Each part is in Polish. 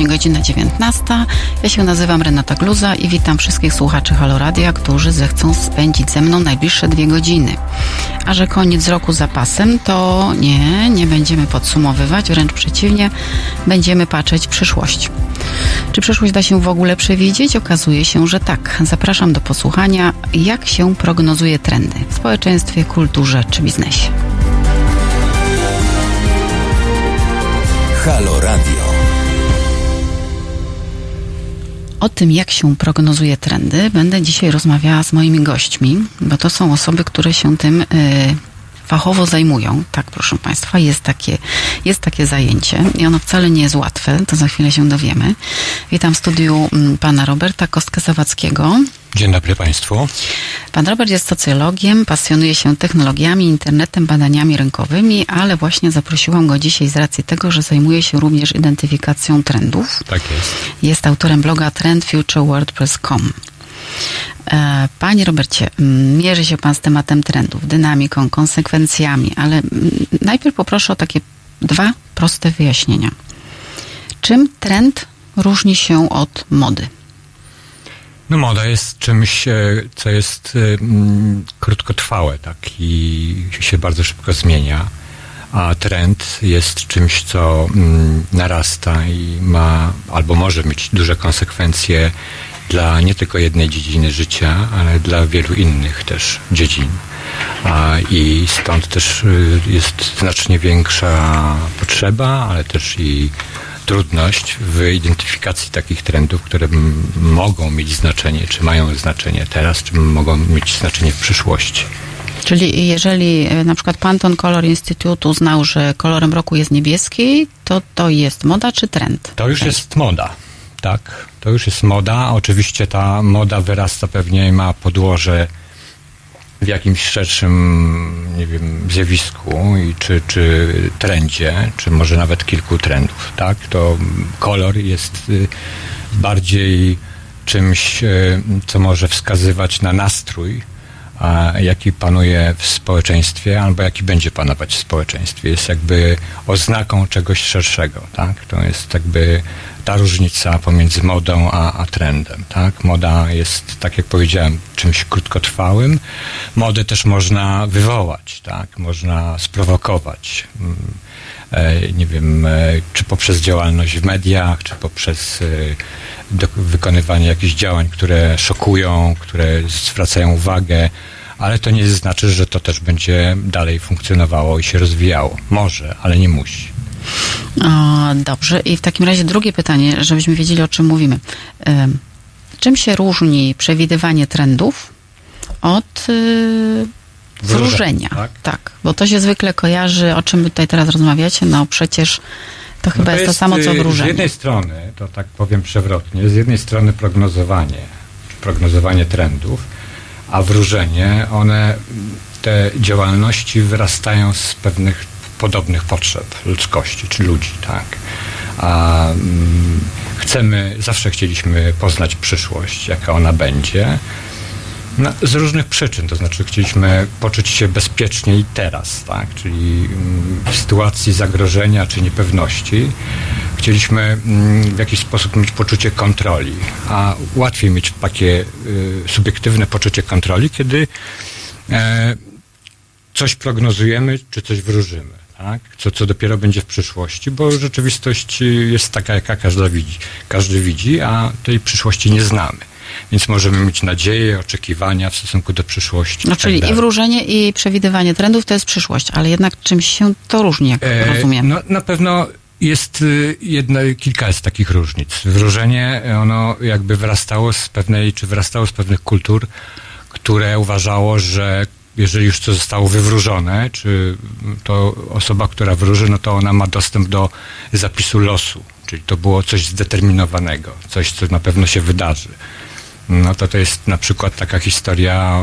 właśnie godzina 19. Ja się nazywam Renata Gluza i witam wszystkich słuchaczy Haloradia, którzy zechcą spędzić ze mną najbliższe dwie godziny. A że koniec roku za pasem, to nie, nie będziemy podsumowywać, wręcz przeciwnie, będziemy patrzeć w przyszłość. Czy przyszłość da się w ogóle przewidzieć? Okazuje się, że tak. Zapraszam do posłuchania, jak się prognozuje trendy w społeczeństwie, kulturze czy biznesie. Halo Radio. O tym, jak się prognozuje trendy, będę dzisiaj rozmawiała z moimi gośćmi, bo to są osoby, które się tym y, fachowo zajmują. Tak, proszę Państwa, jest takie, jest takie zajęcie i ono wcale nie jest łatwe, to za chwilę się dowiemy. Witam w studiu mm, pana Roberta Kostkę-Sawackiego. Dzień dobry Państwu. Pan Robert jest socjologiem, pasjonuje się technologiami, internetem, badaniami rynkowymi, ale właśnie zaprosiłam go dzisiaj z racji tego, że zajmuje się również identyfikacją trendów. Tak jest. Jest autorem bloga trendfuturewordpress.com. E, panie Robercie, mierzy się Pan z tematem trendów, dynamiką, konsekwencjami, ale najpierw poproszę o takie dwa proste wyjaśnienia. Czym trend różni się od mody? No moda jest czymś, e, co jest mm, krótkotrwałe, tak, i się bardzo szybko zmienia, a trend jest czymś, co narasta i ma, albo może mieć duże konsekwencje dla nie tylko jednej dziedziny życia, ale dla wielu innych też dziedzin. A, I stąd też y, jest znacznie większa potrzeba, ale też i trudność w identyfikacji takich trendów, które mogą mieć znaczenie, czy mają znaczenie teraz, czy mogą mieć znaczenie w przyszłości. Czyli jeżeli e, na przykład Pantone Color Institute uznał, że kolorem roku jest niebieski, to to jest moda czy trend? To już jest moda, tak. To już jest moda. Oczywiście ta moda wyrasta pewnie ma podłoże w jakimś szerszym, nie wiem, zjawisku i czy, czy trendzie, czy może nawet kilku trendów, tak? To kolor jest y, bardziej czymś, y, co może wskazywać na nastrój, jaki panuje w społeczeństwie, albo jaki będzie panować w społeczeństwie. Jest jakby oznaką czegoś szerszego, tak? To jest jakby ta różnica pomiędzy modą a, a trendem. Tak? Moda jest, tak jak powiedziałem, czymś krótkotrwałym. Modę też można wywołać, tak? można sprowokować. Mm, e, nie wiem, e, czy poprzez działalność w mediach, czy poprzez e, wykonywanie jakichś działań, które szokują, które zwracają uwagę, ale to nie znaczy, że to też będzie dalej funkcjonowało i się rozwijało. Może, ale nie musi. Dobrze. I w takim razie drugie pytanie, żebyśmy wiedzieli, o czym mówimy. Czym się różni przewidywanie trendów od y, wróżenia? Tak? tak, bo to się zwykle kojarzy, o czym tutaj teraz rozmawiacie, no przecież to chyba no to jest, jest, to samo, co wróżenie. Z jednej strony, to tak powiem przewrotnie, z jednej strony prognozowanie, prognozowanie trendów, a wróżenie, one, te działalności wyrastają z pewnych podobnych potrzeb ludzkości, czy ludzi, tak. A mm, chcemy, zawsze chcieliśmy poznać przyszłość, jaka ona będzie, no, z różnych przyczyn, to znaczy chcieliśmy poczuć się bezpieczniej teraz, tak? czyli mm, w sytuacji zagrożenia czy niepewności chcieliśmy mm, w jakiś sposób mieć poczucie kontroli, a łatwiej mieć takie y, subiektywne poczucie kontroli, kiedy e, coś prognozujemy czy coś wróżymy tak? co, co dopiero będzie w przyszłości, bo rzeczywistość jest taka, jaka każdy widzi, każdy widzi, a tej przyszłości nie znamy. Więc możemy mieć nadzieje, oczekiwania w stosunku do przyszłości. No, czyli tak i wróżenie, i przewidywanie trendów to jest przyszłość, ale jednak czymś się to różni, jak e, rozumiem. No, na pewno jest y, jedna, kilka jest takich różnic. Wróżenie, ono jakby wyrastało z pewnej, czy wyrastało z pewnych kultur, które uważało, że jeżeli już to zostało wywróżone, czy to osoba, która wróży, no to ona ma dostęp do zapisu losu, czyli to było coś zdeterminowanego, coś, co na pewno się wydarzy. No to to jest na przykład taka historia,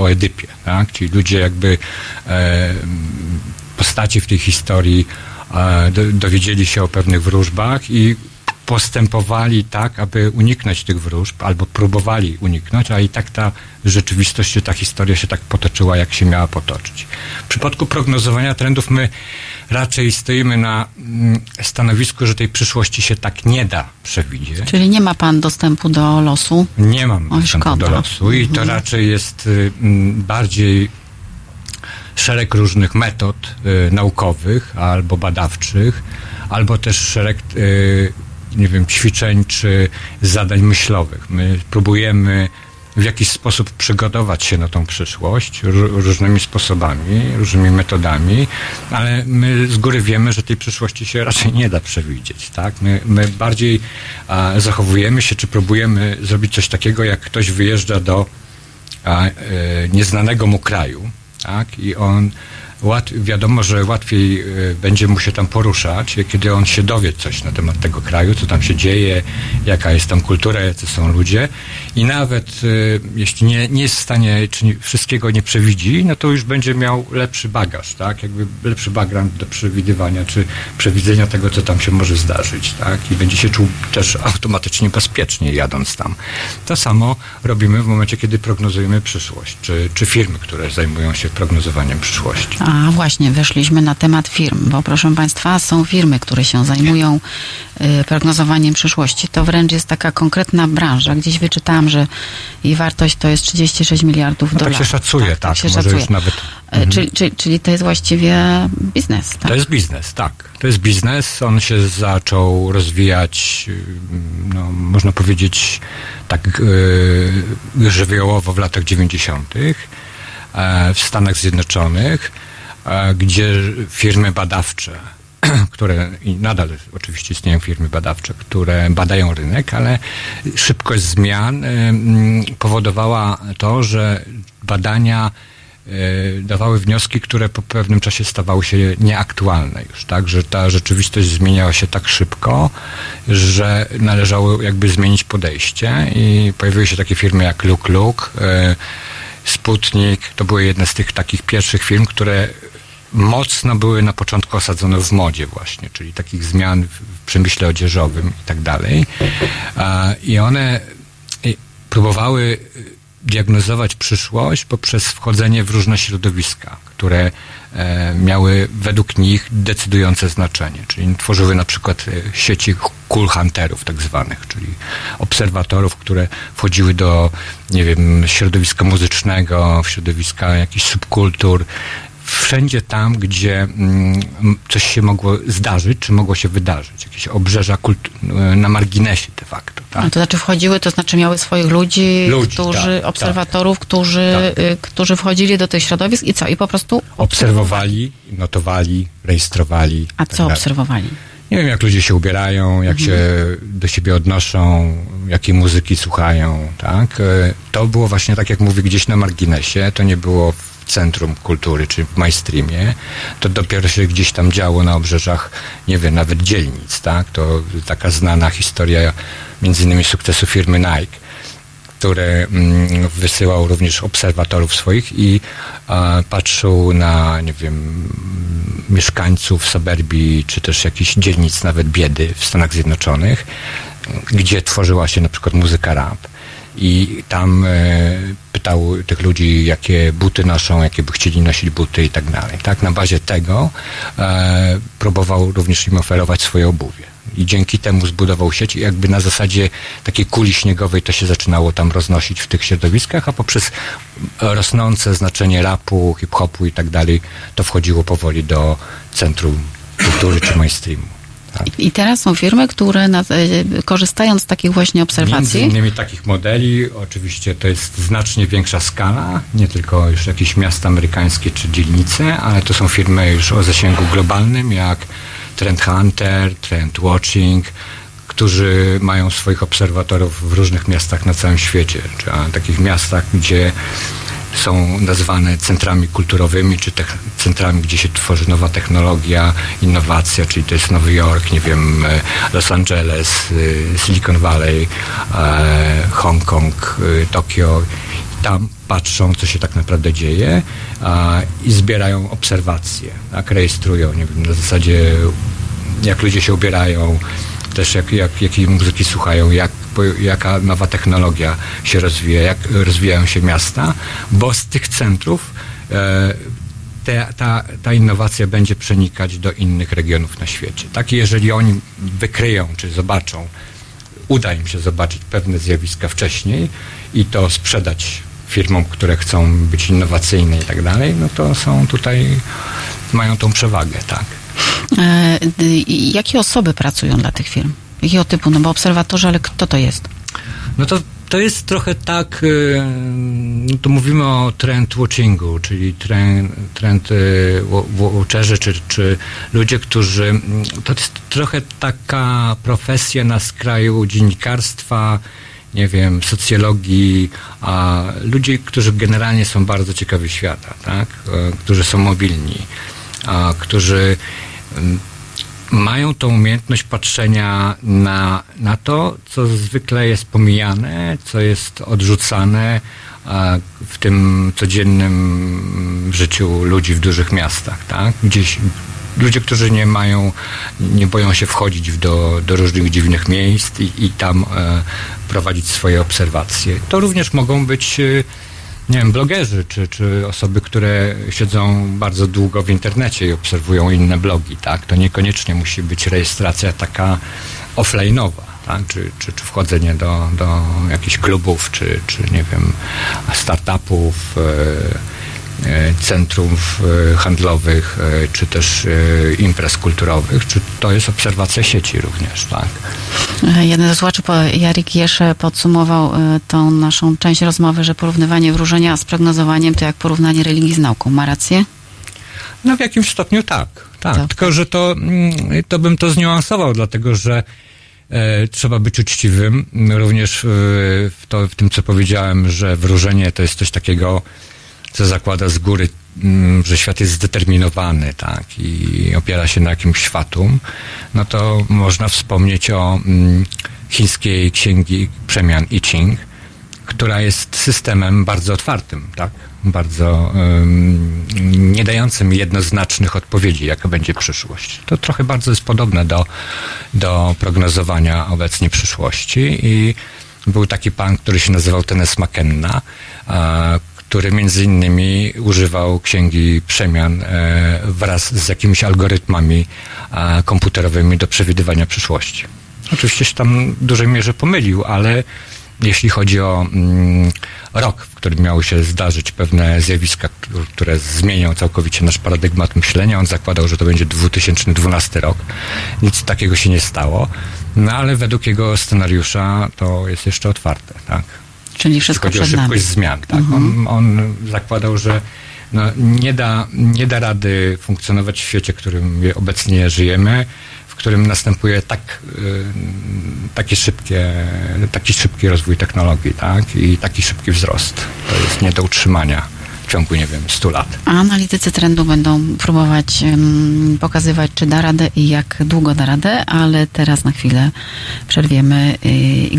o Edypie, tak? Czyli ludzie jakby e, postaci w tej historii e, do, dowiedzieli się o pewnych wróżbach i postępowali tak, aby uniknąć tych wróżb, albo próbowali uniknąć, a i tak ta rzeczywistość, ta historia się tak potoczyła, jak się miała potoczyć. W przypadku prognozowania trendów my raczej stoimy na mm, stanowisku, że tej przyszłości się tak nie da przewidzieć. Czyli nie ma pan dostępu do losu? Nie mam Oj, dostępu szkoda. do losu i to mhm. raczej jest y, bardziej szereg różnych metod y, naukowych albo badawczych, albo też szereg y, nie wiem, ćwiczeń czy zadań myślowych. My próbujemy w jakiś sposób przygotować się na tą przyszłość różnymi sposobami, różnymi metodami, ale my z góry wiemy, że tej przyszłości się raczej nie da przewidzieć. Tak? My, my bardziej a, zachowujemy się, czy próbujemy zrobić coś takiego, jak ktoś wyjeżdża do a, e, nieznanego mu kraju tak? i on łat, wiadomo, że łatwiej y, będzie mu się tam poruszać, kiedy on się dowie coś na temat tego kraju, co tam się dzieje, jaka jest tam kultura, jacy są ludzie i nawet y, jeśli nie, nie jest w stanie, czy wszystkiego nie przewidzi, no to już będzie miał lepszy bagaż, tak? Jakby lepszy background do przewidywania, czy przewidzenia tego, co tam się może zdarzyć, tak? I będzie się czuł też automatycznie bezpiecznie jadąc tam. To samo robimy w momencie, kiedy prognozujemy przyszłość, czy, czy firmy, które zajmują się prognozowaniem przyszłości. A właśnie, weszliśmy na temat firm, bo proszę Państwa, są firmy, które się zajmują y, prognozowaniem przyszłości. To wręcz jest taka konkretna branża. Gdzieś wyczytałam, że jej wartość to jest 36 miliardów no, dolarów. Tak się szacuje, tak. tak, tak się może szacuje. już nawet... Y, mhm. Czyli, czyli, czyli to jest właściwie biznes, tak? To jest biznes, tak. To jest biznes. On się zaczął rozwijać, y, no, można powiedzieć, tak yy, żywiołowo w latach 90. E, w Stanach Zjednoczonych gdzie firmy badawcze, które i nadal oczywiście istnieją firmy badawcze, które badają rynek, ale szybkość zmian powodowała to, że badania e, dawały wnioski, które po pewnym czasie stawały się nieaktualne już, tak, że ta rzeczywistość zmieniała się tak szybko, że należało jakby zmienić podejście i pojawiły się takie firmy jak Luk, e, Sputnik, to były jedne z tych takich pierwszych firm, które mocno były na początku osadzone w modzie właśnie, czyli takich zmian w przemyśle odzieżowym i tak dalej. I one próbowały diagnozować przyszłość poprzez wchodzenie w różne środowiska, które miały według nich decydujące znaczenie. Czyli tworzyły na przykład e, sieci cool hunterów tak zwanych, czyli obserwatorów, które wchodziły do, nie wiem, środowiska muzycznego, środowiska jakichś subkultur wszędzie tam, gdzie mm, coś się mogło zdarzyć, czy mogło się wydarzyć. Jakieś obrzeża e, na marginesie de facto. Tak? No, to znaczy wchodziły, to znaczy miały swoich ludzi, ludzi którzy, tak, obserwatorów, tak, którzy, tak. Y, którzy wchodzili do tych środowisk i co? I po prostu obserwowali, notowali, rejestrowali. A tak co obserwowali? Nie wiem, jak ludzie się ubierają, jak mhm. się do siebie odnoszą, jakiej muzyki słuchają, tak? E, to było właśnie tak, jak mówię, gdzieś na marginesie. To nie było centrum kultury, czy w mainstreamie, to dopiero się gdzieś tam działo na obrzeżach, nie wiem, nawet dzielnic, tak? To taka znana historia między innymi sukcesu firmy Nike, który mm, wysyłał również obserwatorów swoich i patrzył na, nie wiem, mieszkańców suburbii, czy też jakichś dzielnic nawet biedy w Stanach Zjednoczonych, gdzie tworzyła się na przykład muzyka rap i tam e, pytał tych ludzi, jakie buty noszą, jakie by chcieli nosić buty i tak dalej. Tak, na bazie tego e, próbował również im oferować swoje obuwie. I dzięki temu zbudował sieć i jakby na zasadzie takiej kuli śniegowej to się zaczynało tam roznosić w tych środowiskach, a poprzez rosnące znaczenie rapu, hip-hopu i tak dalej, to wchodziło powoli do centrum kultury czy mainstreamu. Tak. I teraz są firmy, które na, e, korzystając z takich właśnie obserwacji. Między innymi takich modeli, oczywiście to jest znacznie większa skala, nie tylko już jakieś miasta amerykańskie czy dzielnice, ale to są firmy już o zasięgu globalnym, jak Trend Hunter, Trend Watching, którzy mają swoich obserwatorów w różnych miastach na całym świecie, czy takich miastach, gdzie są nazwane centrami kulturowymi, czy centrami, gdzie się tworzy nowa technologia, innowacja, czyli to jest Nowy Jork, nie wiem, e, Los Angeles, e, Silicon Valley, e, Hongkong, Tokio. Tam patrzą, co się tak naprawdę dzieje i zbierają obserwacje, tak, rejestrują, nie wiem, na zasadzie jak ludzie się ubierają, też jak, jak, jakiej muzyki słuchają, jak, jaka nowa technologia się rozwija, jak rozwijają się miasta, bo z tych centrów e, te, ta, ta innowacja będzie przenikać do innych regionów na świecie. Tak, jeżeli oni wykryją czy zobaczą, uda im się zobaczyć pewne zjawiska wcześniej i to sprzedać firmom, które chcą być innowacyjne i tak dalej, no to są tutaj, mają tą przewagę, tak. E, jakie osoby pracują dla tych firm? Jakiego typu? No bo obserwatorzy, ale kto to jest? No to to jest trochę tak, y, no to mówimy o trend watchingu, czyli trend, trend y, watcherzy, czy, czy ludzie, którzy, to jest trochę taka profesja na skraju dziennikarstwa, nie wiem, socjologii, a ludzie, którzy generalnie są bardzo ciekawi świata, tak? E, którzy są mobilni, a którzy mają tą umiejętność patrzenia na, na to, co zwykle jest pomijane, co jest odrzucane w tym codziennym życiu ludzi w dużych miastach, tak? Gdzieś ludzie, którzy nie mają, nie boją się wchodzić do, do różnych dziwnych miejsc i, i tam e, prowadzić swoje obserwacje. To również mogą być e, nie wiem, blogerzy, czy, czy osoby, które siedzą bardzo długo w internecie i obserwują inne blogi, tak? To niekoniecznie musi być rejestracja taka offline'owa, tak? Czy, czy, czy wchodzenie do, do jakichś klubów, czy, czy nie wiem, startupów, e, centrów e, handlowych, czy też imprez kulturowych, czy to jest obserwacja sieci również, tak? Jeden ze słuchaczy, Jarik Jesze, podsumował e, tą naszą część rozmowy, że porównywanie wróżenia z prognozowaniem to jak porównanie religii z nauką. Ma rację? No w jakimś stopniu tak, tak. tak. Tylko, że to, mm, to bym to zniuansował, dlatego że e, trzeba być uczciwym. Również e, w, to, w tym, co powiedziałem, że wróżenie to jest coś takiego, co zakłada z góry Mm, że świat jest zdeterminowany, tak, i opiera się na jakimś światum, no to można wspomnieć o mm, chińskiej księgi przemian I Ching, która jest systemem bardzo otwartym, tak, bardzo um, nie dającym jednoznacznych odpowiedzi, jaka będzie przyszłość. To trochę bardzo jest podobne do, do prognozowania obecnie przyszłości i był taki pan, który się nazywał Tenes McKenna, który między innymi używał księgi przemian e, wraz z jakimiś algorytmami komputerowymi do przewidywania przyszłości. Oczywiście się tam w dużej mierze pomylił, ale jeśli chodzi o mm, rok, w którym miały się zdarzyć pewne zjawiska, które zmienią całkowicie nasz paradygmat myślenia, on zakładał, że to będzie 2012 rok. Nic takiego się nie stało, no ale według jego scenariusza to jest jeszcze otwarte, tak? Czyli wszystko Chodzi o szybkość zmian. Tak? Mhm. On, on zakładał, że no, nie, da, nie da rady funkcjonować w świecie, w którym obecnie żyjemy, w którym następuje tak, y, taki, szybkie, taki szybki rozwój technologii tak? i taki szybki wzrost. To jest nie do utrzymania w ciągu, nie wiem, 100 lat. A analitycy trendu będą próbować um, pokazywać, czy da radę i jak długo da radę, ale teraz na chwilę przerwiemy y, i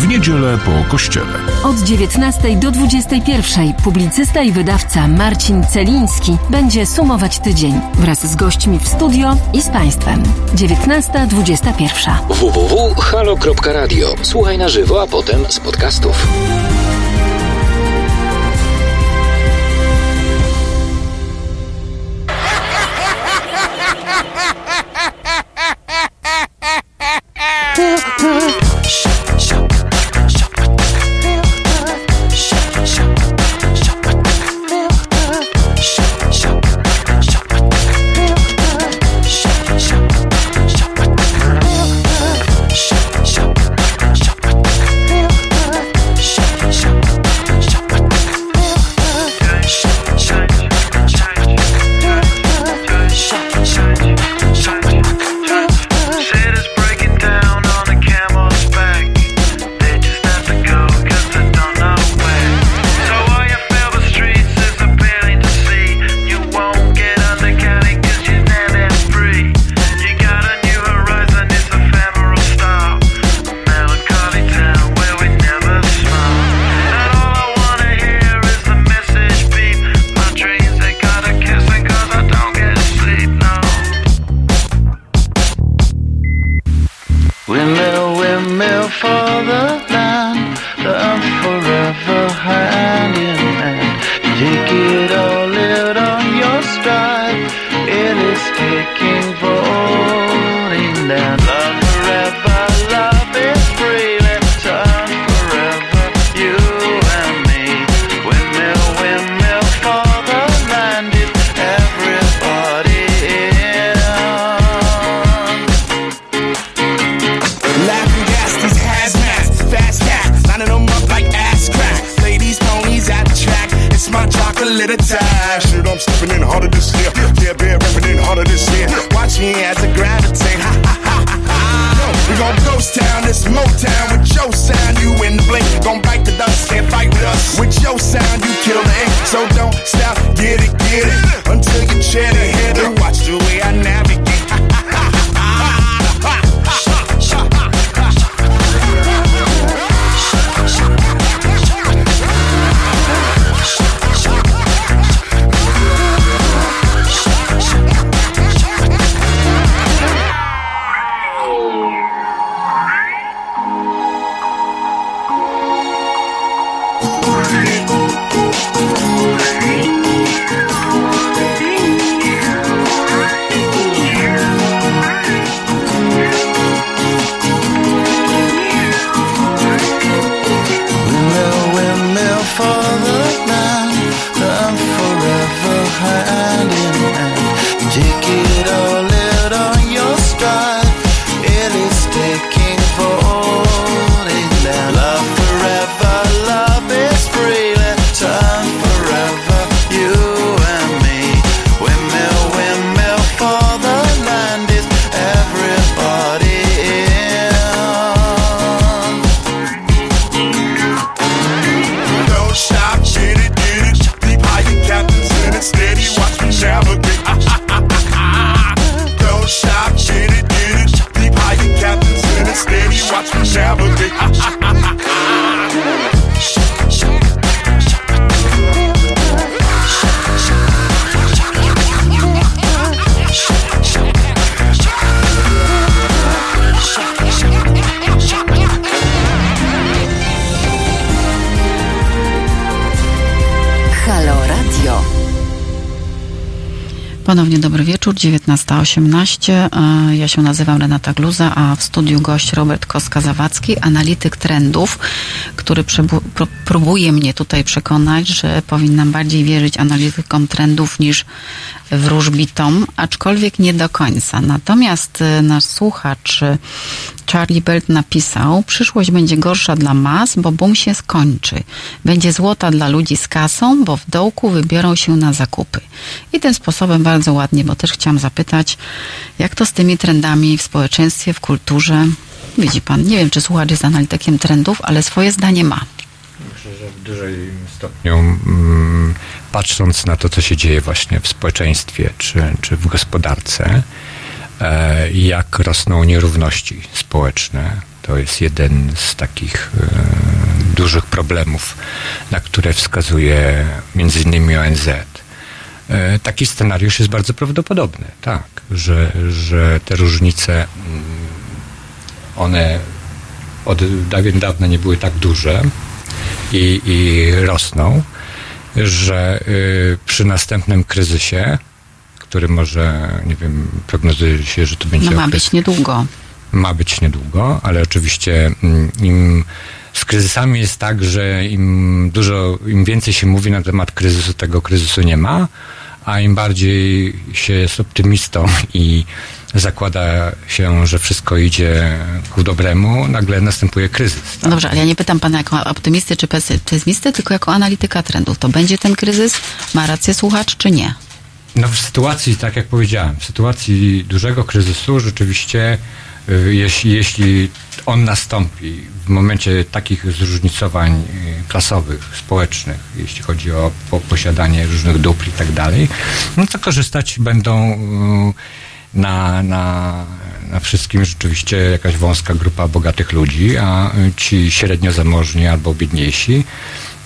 W niedzielę po kościele. Od 19 do 21 publicysta i wydawca Marcin Celiński będzie sumować tydzień wraz z gośćmi w studio i z Państwem. 19.21. www.halo.radio. Słuchaj na żywo, a potem z podcastów. Shut, shut. 19.18. Ja się nazywam Renata Gluza, a w studiu gość Robert Koska-Zawadzki, analityk trendów, który próbuje mnie tutaj przekonać, że powinnam bardziej wierzyć analitykom trendów niż wróżbitom, aczkolwiek nie do końca. Natomiast y, nasz słuchacz y, Charlie Belt napisał, przyszłość będzie gorsza dla mas, bo boom się skończy. Będzie złota dla ludzi z kasą, bo w dołku wybiorą się na zakupy. I tym sposobem bardzo ładnie, bo też chciałam zapytać, jak to z tymi trendami w społeczeństwie, w kulturze? Widzi pan, nie wiem, czy słuchacz jest analitykiem trendów, ale swoje zdanie ma. Myślę, że w dużej stopniu mm, patrząc na to, co się dzieje właśnie w społeczeństwie czy, czy w gospodarce, e, jak rosną nierówności społeczne. To jest jeden z takich e, dużych problemów, na które wskazuje między innymi ONZ. E, taki scenariusz jest bardzo prawdopodobny, tak, że, że te różnice, mm, one od dawien dawna nie były tak duże i, i rosną że y, przy następnym kryzysie, który może, nie wiem, prognozuje się, że to będzie. No ma okres, być niedługo. Ma być niedługo, ale oczywiście mm, im z kryzysami jest tak, że im dużo, im więcej się mówi na temat kryzysu, tego kryzysu nie ma, a im bardziej się jest optymistą i zakłada się, że wszystko idzie ku dobremu, nagle następuje kryzys. Tak? Dobrze, ale ja nie pytam pana jako optymisty czy pesymisty, tylko jako analityka trendów. To będzie ten kryzys? Ma rację słuchacz, czy nie? No w sytuacji, tak jak powiedziałem, w sytuacji dużego kryzysu rzeczywiście y, jeśli, jeśli on nastąpi w momencie takich zróżnicowań y, klasowych, społecznych, jeśli chodzi o posiadanie różnych dóbr i tak dalej, no to korzystać będą y, na, na, na wszystkim rzeczywiście jakaś wąska grupa bogatych ludzi, a ci średnio zamożni albo biedniejsi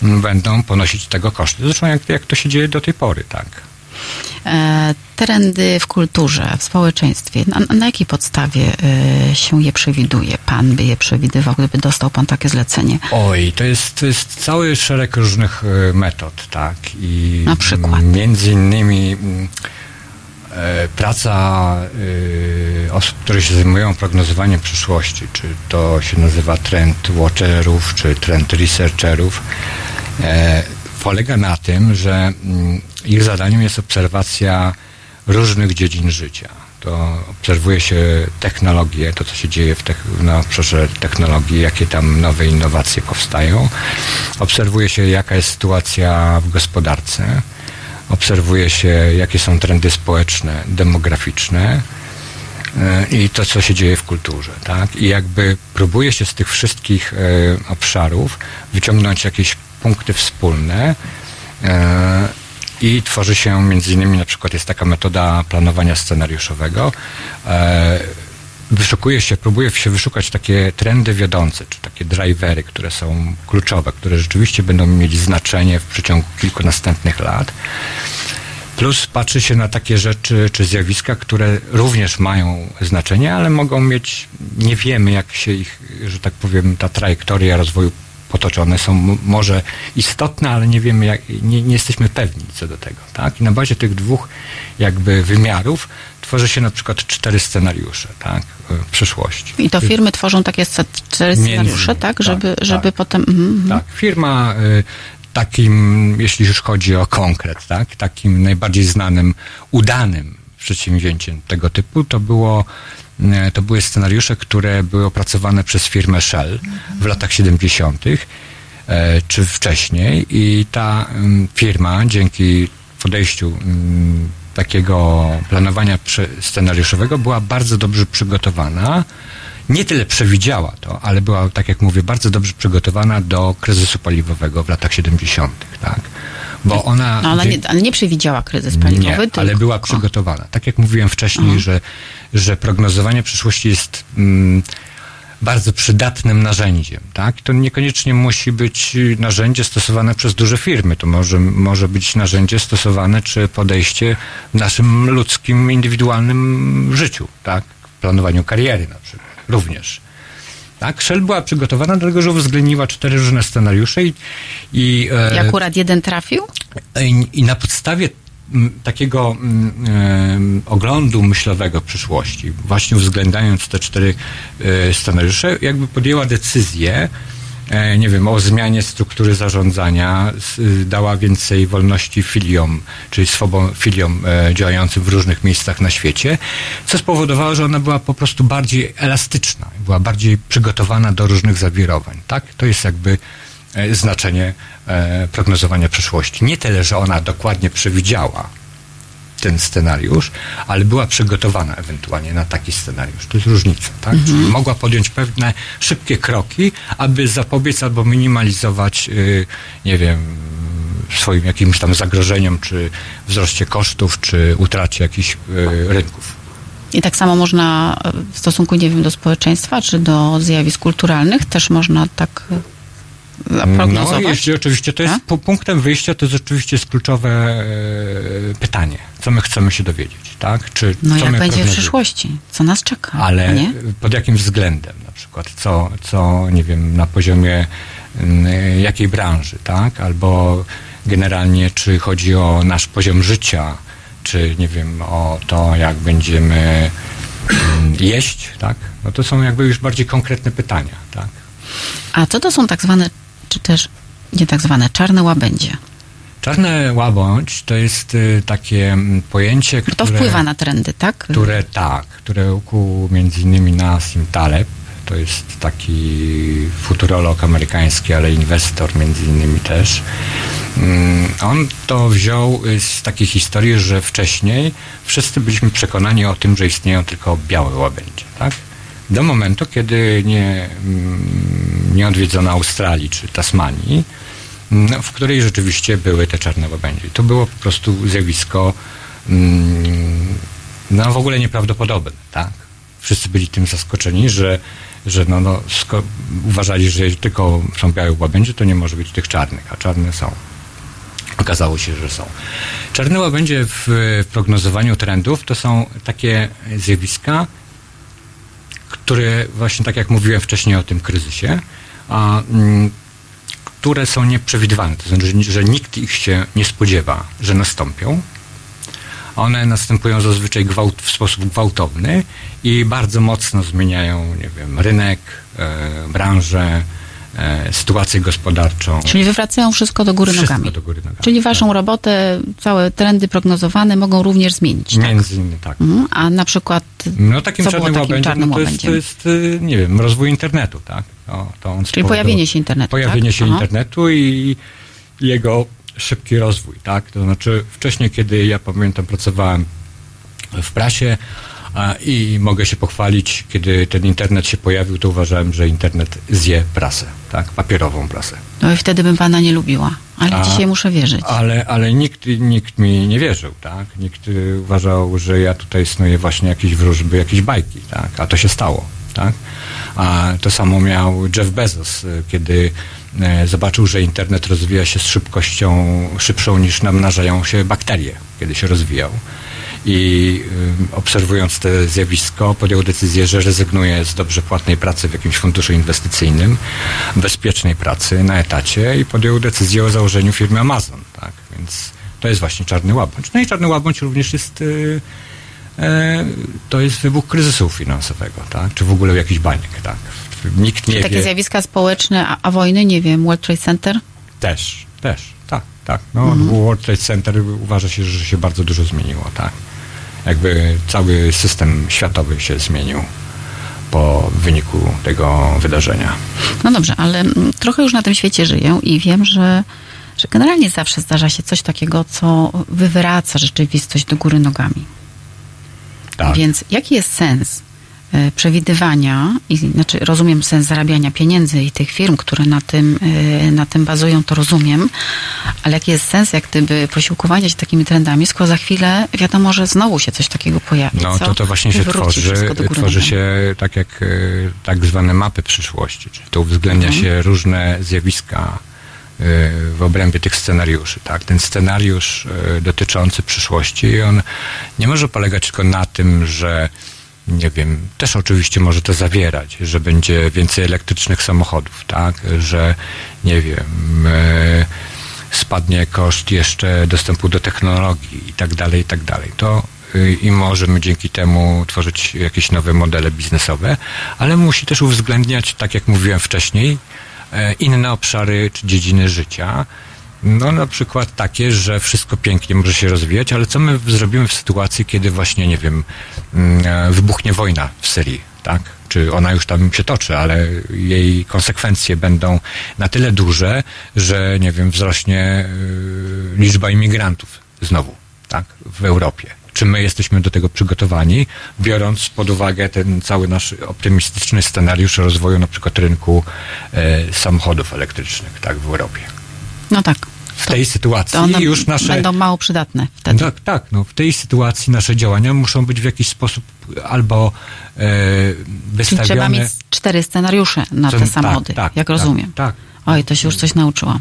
będą ponosić tego koszty. Zresztą jak, jak to się dzieje do tej pory, tak. E, trendy w kulturze, w społeczeństwie, na, na jakiej podstawie e, się je przewiduje? Pan by je przewidywał, gdyby dostał pan takie zlecenie? Oj, to jest, to jest cały szereg różnych e, metod, tak. I na przykład? Między innymi mm, praca e, osób, które się zajmują prognozowaniem przyszłości, czy to się nazywa trend watcherów, czy trend researcherów, e, polega na tym, że mm, ich zadaniem jest obserwacja różnych dziedzin życia. to obserwuje się technologię, to co się dzieje w na obszarze technologii, jakie tam nowe innowacje powstają. Obserwuje się, jaka jest sytuacja w gospodarce. Obserwuje się, jakie są trendy społeczne, demograficzne e, i to, co się dzieje w kulturze. Tak? I jakby próbuje się z tych wszystkich e, obszarów wyciągnąć jakieś punkty wspólne e, i tworzy się między innymi na przykład jest taka metoda planowania scenariuszowego. Wyszukuje się, próbuje się wyszukać takie trendy wiodące, czy takie drivery, które są kluczowe, które rzeczywiście będą mieć znaczenie w przeciągu kilku następnych lat. Plus patrzy się na takie rzeczy czy zjawiska, które również mają znaczenie, ale mogą mieć, nie wiemy jak się ich, że tak powiem, ta trajektoria rozwoju potoczone są może istotne, ale nie wiemy, jak, nie, nie jesteśmy pewni co do tego. Tak? I na bazie tych dwóch jakby wymiarów tworzy się na przykład cztery scenariusze tak? w przyszłości. I to firmy tworzą takie cztery Między scenariusze, innymi, tak? tak, Żeby, tak. żeby potem... mhm, mhm. Tak, firma y, takim, jeśli już chodzi o konkret, tak, takim najbardziej znanym, udanym przedsięwzięciem tego typu, to było y, to były scenariusze, które były opracowane przez firmę Shell w latach 70. y, czy wcześniej i ta firma dzięki podejściu takiego planowania scenariuszowego była bardzo dobrze przygotowana nie tyle przewidziała to, ale była, tak jak mówię, bardzo dobrze przygotowana do kryzysu paliwowego w latach 70., tak? Bo ona. No, ona nie, ale nie przewidziała kryzys paliwowy, nie, tylko... ale była przygotowana. Tak jak mówiłem wcześniej, że, że prognozowanie przyszłości jest mm, bardzo przydatnym narzędziem. Tak? To niekoniecznie musi być y, narzędzie stosowane przez duże firmy. To może, może być narzędzie stosowane czy podejście w naszym ludzkim, indywidualnym życiu. Tak? W planowaniu kariery na przykład. Również. Tak? Shell była przygotowana do tego, że uwzględniła cztery różne scenariusze i, i e, I akurat jeden trafił? i, I na podstawie takiego oglądu myślowego przyszłości, właśnie uwzględniając te cztery e, scenariusze, jakby podjęła decyzję, e, nie wiem, o zmianie struktury zarządzania, dała więcej wolności filiom, czyli swobom, filiom e, działającym w różnych miejscach na świecie, co spowodowało, że ona była po prostu bardziej elastyczna, była bardziej przygotowana do różnych zawirowań. Tak? To jest jakby znaczenie prognozowania przyszłości. Nie tyle, że ona dokładnie przewidziała ten scenariusz, ale była przygotowana ewentualnie na taki scenariusz. To jest różnica, tak? Czyli mogła podjąć pewne szybkie kroki, aby zapobiec albo minimalizować, y, nie wiem, swoim jakimś tam zagrożeniom, czy wzroście kosztów, czy utracie jakichś y, rynków. I tak samo można e, w stosunku, nie wiem, do społeczeństwa, czy do zjawisk kulturalnych też można tak No, jeśli oczywiście to jest A? pu- punktem wyjścia, to jest oczywiście jest kluczowe e, pytanie, co my chcemy się dowiedzieć, tak? Czy No co jak będzie w przyszłości? Co nas czeka? Ale Nie? pod jakim względem na przykład? Co, co nie wiem, na poziomie jakiej branży, tak? Albo generalnie, czy chodzi o nasz poziom życia, czy nie wiem, o to, jak będziemy jeść, tak? No to są jakby już bardziej konkretne pytania, tak? A co to są tak zwane, czy też nie tak zwane, czarne łabędzie? Czarne łabędź to jest y, takie mm, pojęcie, które... to wpływa na trendy, tak? które tak, które ukuł między innymi Nassim Taleb. To jest taki futurolog amerykański, ale inwestor między innymi też. Mm, On to wziął y, z takiej historii, że wcześniej wszyscy byliśmy przekonani o tym, że istnieją tylko białe łabędzie, tak? Do momentu, kiedy nie, mm, nie odwiedzono Australii czy Tasmanii, no, w której rzeczywiście były te czarne łabędzie. To było po prostu zjawisko mm, no w ogóle nieprawdopodobne, tak? Wszyscy byli tym zaskoczeni, że, że no, no, uważali, że jeżeli tylko są białe łabędzie, to nie może być tych czarnych, a czarne są. Okazało się, że są. Czarne łabędzie w, w prognozowaniu trendów to są takie zjawiska, które właśnie tak jak mówiłem wcześniej o tym kryzysie, a, mm, które są nieprzewidywalne. To znaczy, że- że nikt ich się nie spodziewa, że nastąpią. One następują zazwyczaj gwałt, w sposób gwałtowny i bardzo mocno zmieniają, nie wiem, rynek, e, branżę, e, sytuację gospodarczą. Czyli wywracają wszystko do góry Wszystko nogami. do góry nogami. Czyli waszą robotę, całe trendy prognozowane mogą również zmienić. Tak? Między innymi tak. Mhm. A na przykład No takim co czarnym takim łabędziem, czarnym no to jest, to jest, y, nie wiem, rozwój internetu, tak? To, Czyli pojawienie się internetu, Pojawienie tak? się Aha. internetu i jego szybki rozwój, tak? To znaczy wcześniej, kiedy ja pamiętam, pracowałem w prasie i mogę się pochwalić, kiedy ten internet się pojawił, to uważałem, że internet zje prasę, tak? Papierową prasę. No i wtedy bym pana nie lubiła. Ale A- dzisiaj muszę wierzyć. Ale, ale nikt, nikt mi nie wierzył, tak? Nikt y, uważał, że ja tutaj snuję właśnie jakieś wróżby, jakieś bajki, tak? A to się stało, tak? A to samo miał Jeff Bezos, y, kiedy e, zobaczył, że internet rozwija się z szybkością szybszą niż namnażają się bakterie, kiedy się rozwijał. I y, obserwując to zjawisko, podjął decyzję, że rezygnuje z dobrze płatnej pracy w jakimś funduszu inwestycyjnym, bezpiecznej pracy na etacie i podjął decyzję o założeniu firmy Amazon. Tak? Więc to jest właśnie czarny łabędź. No i czarny łabędź również jest. y, e, to jest wybuch kryzysu finansowego, tak? czy w ogóle jakiś baniek. Tak? Nikt nie Takie wie. zjawiska społeczne, a, a wojny, nie wiem, World Trade Center? Też, też, tak, tak. No, Mhm. World Trade Center uważa się, że się bardzo dużo zmieniło, tak. Jakby cały system światowy się zmienił po wyniku tego wydarzenia. No dobrze, ale mm, trochę już na tym świecie żyję i wiem, że, że generalnie zawsze zdarza się coś takiego, co wywraca rzeczywistość do góry nogami. Tak. Więc jaki jest sens przewidywania, i, znaczy rozumiem sens zarabiania pieniędzy i tych firm, które na tym, e, na tym bazują, to rozumiem, ale jaki jest sens jak gdyby posiłkowania się takimi trendami, skoro za chwilę wiadomo, że znowu się coś takiego pojawi. No co to to właśnie się tworzy, tworzy się tak jak e, tak zwane mapy przyszłości, czyli to uwzględnia Mhm. się różne zjawiska e, w obrębie tych scenariuszy. Tak? Ten scenariusz e, dotyczący przyszłości, on nie może polegać tylko na tym, że nie wiem, też oczywiście może to zawierać, że będzie więcej elektrycznych samochodów, tak, że nie wiem, e, spadnie koszt jeszcze dostępu do technologii i tak dalej, i tak dalej. To y, i możemy dzięki temu tworzyć jakieś nowe modele biznesowe, ale musi też uwzględniać, tak jak mówiłem wcześniej, e, inne obszary czy dziedziny życia. No na przykład takie, że wszystko pięknie może się rozwijać, ale co my zrobimy w sytuacji, kiedy właśnie, nie wiem, mm, e, wybuchnie wojna w Syrii, tak? Czy ona już tam się toczy, ale jej konsekwencje będą na tyle duże, że, nie wiem, wzrośnie y, liczba imigrantów znowu, tak? W Europie. Czy my jesteśmy do tego przygotowani, biorąc pod uwagę ten cały nasz optymistyczny scenariusz rozwoju na przykład rynku e, samochodów elektrycznych, tak, w Europie. No tak. W To- tej sytuacji one już nasze... będą mało przydatne wtedy. Tak, tak. No, w tej sytuacji nasze działania muszą być w jakiś sposób albo e, Czyli trzeba wystawione... mieć cztery scenariusze na te tak, samochody, tak, jak tak, rozumiem. tak. Oj, to się już coś nauczyłam.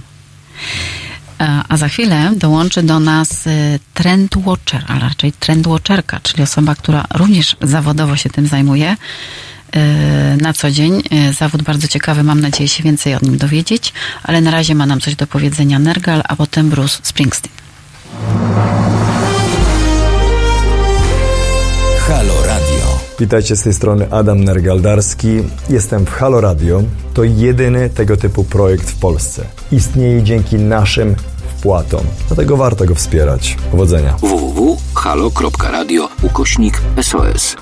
E, A za chwilę dołączy do nas e, trend watcher, a raczej trend watcherka, czyli osoba, która również zawodowo się tym zajmuje na co dzień. E, Zawód bardzo ciekawy, mam nadzieję się więcej o nim dowiedzieć, ale na razie ma nam coś do powiedzenia Nergal, a potem Bruce Springsteen. Halo Radio. Witajcie z tej strony Adam Nergaldarski. Jestem w Halo Radio. To jedyny tego typu projekt w Polsce. Istnieje dzięki naszym wpłatom. Dlatego warto go wspierać. Powodzenia. www.halo.radio ukośnik SOS.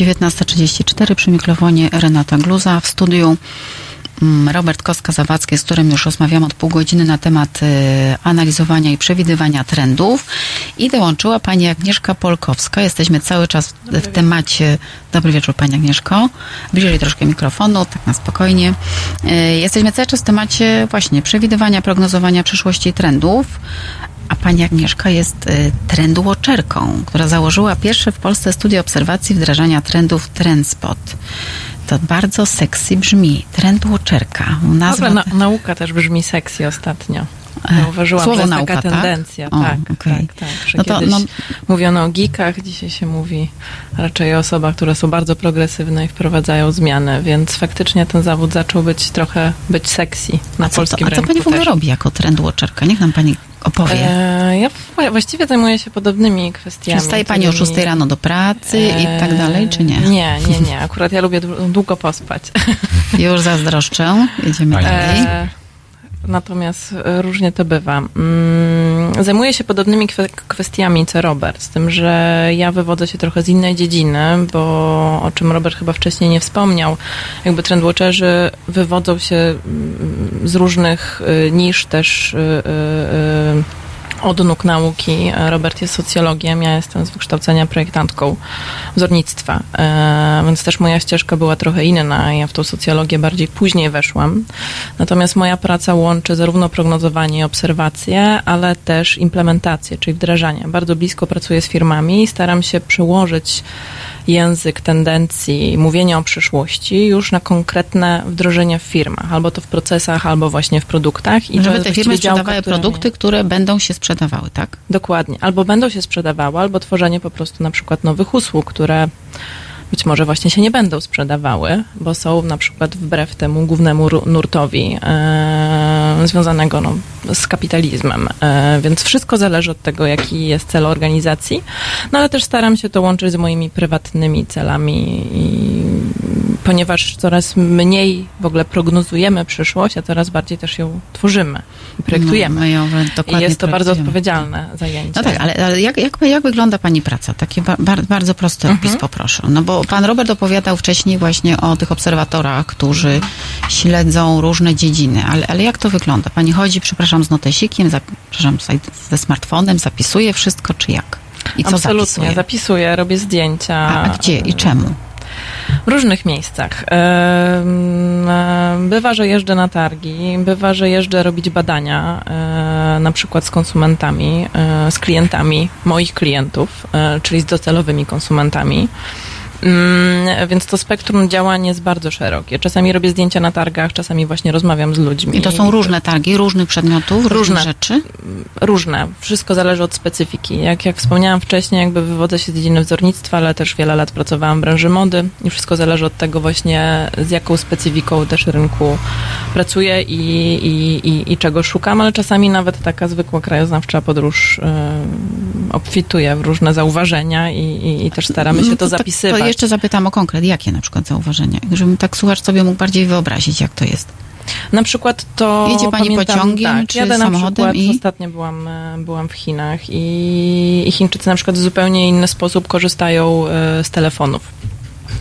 19.34 przy mikrofonie Renata Gluza w studiu mm, Robert Koska-Zawadzki, z którym już rozmawiam od pół godziny na temat y, analizowania i przewidywania trendów. I dołączyła pani Agnieszka Polkowska. Jesteśmy cały czas w temacie. Dobry wieczór, pani Agnieszko. Bliżej troszkę mikrofonu, tak na spokojnie. Y, jesteśmy cały czas w temacie właśnie przewidywania, prognozowania przyszłości i trendów. A pani Agnieszka jest y, trendwatcherką, która założyła pierwsze w Polsce studio obserwacji wdrażania trendów Trendspot. To bardzo sexy brzmi. Trendwatcherka. Nazwa na, nauka też brzmi sexy ostatnio. E, Zauważyłam, słowo że jest nauka, taka tak? tendencja. O, tak, okej. tak, tak. No to, kiedyś no- mówiono o geekach, dzisiaj się mówi raczej o osobach, które są bardzo progresywne i wprowadzają zmiany, więc faktycznie ten zawód zaczął być trochę być sexy na a co, to, polskim a co rynku pani w ogóle robi jako trendwatcherka? Niech nam pani opowie. E, ja właściwie zajmuję się podobnymi kwestiami. Wstaje pani o którymi- 6 rano do pracy i E, tak dalej, czy nie? Nie, nie, nie. Akurat ja lubię dłu- długo pospać. Już zazdroszczę. Jedziemy dalej. E, Natomiast e, różnie to bywa. Mm, Zajmuję się podobnymi kwe- kwestiami co Robert, z tym, że ja wywodzę się trochę z innej dziedziny, bo o czym Robert chyba wcześniej nie wspomniał, jakby trendwatcherzy wywodzą się mm, z różnych y, nisz też y, odnóg nauki. Robert jest socjologiem, ja jestem z wykształcenia projektantką wzornictwa, e, więc też moja ścieżka była trochę inna. Ja w tą socjologię bardziej później weszłam. Natomiast moja praca łączy zarówno prognozowanie i obserwacje, ale też implementację, czyli wdrażanie. Bardzo blisko pracuję z firmami i staram się przełożyć język tendencji, mówienia o przyszłości już na konkretne wdrożenie w firmach, albo to w procesach, albo właśnie w produktach. I to Żeby te firmy sprzedawały która mnie- produkty, które będą się sprzedawały, tak? Dokładnie. Albo będą się sprzedawały, albo tworzenie po prostu na przykład nowych usług, które być może właśnie się nie będą sprzedawały, bo są na przykład wbrew temu głównemu nurtowi e, związanego no, z kapitalizmem. E, więc wszystko zależy od tego, jaki jest cel organizacji. No ale też staram się to łączyć z moimi prywatnymi celami i ponieważ coraz mniej w ogóle prognozujemy przyszłość, a coraz bardziej też ją tworzymy i projektujemy. No, my ją I dokładnie jest to bardzo odpowiedzialne zajęcie. No tak, ale, ale jak, jak, jak wygląda Pani praca? Taki ba, bar, bardzo prosty Mhm. opis poproszę. No bo Pan Robert opowiadał wcześniej właśnie o tych obserwatorach, którzy śledzą różne dziedziny, ale, ale jak to wygląda? Pani chodzi, przepraszam, z notesikiem, przepraszam, ze smartfonem, zapisuje wszystko, czy jak? I co Absolutnie, zapisuje? zapisuję, robię zdjęcia. A, a gdzie i czemu? W różnych miejscach. Bywa, że jeżdżę na targi, bywa, że jeżdżę robić badania, e, na przykład z konsumentami, e, z klientami moich klientów, e, czyli z docelowymi konsumentami. Mm, Więc to spektrum działań jest bardzo szerokie. Czasami robię zdjęcia na targach, czasami właśnie rozmawiam z ludźmi. I to są różne targi, różnych przedmiotów, Różne. rzeczy? różne. Wszystko zależy od specyfiki. Jak, jak wspomniałam wcześniej, jakby wywodzę się z dziedziny wzornictwa, ale też wiele lat pracowałam w branży mody i wszystko zależy od tego właśnie, z jaką specyfiką też rynku pracuję i, i, i, i czego szukam, ale czasami nawet taka zwykła krajoznawcza podróż obfituje w różne zauważenia i, i, i też staramy się No to, tak- zapisywać. To jeszcze zapytam o konkret. Jakie na przykład zauważenia? Żebym tak słuchacz sobie mógł bardziej wyobrazić, jak to jest. Na przykład to. Jedzie pani pamiętam, pociągiem tak, czy jadę na samochodem przykład, i- Ostatnio byłam, e, byłam w Chinach i, i Chińczycy na przykład w zupełnie inny sposób korzystają e, z telefonów.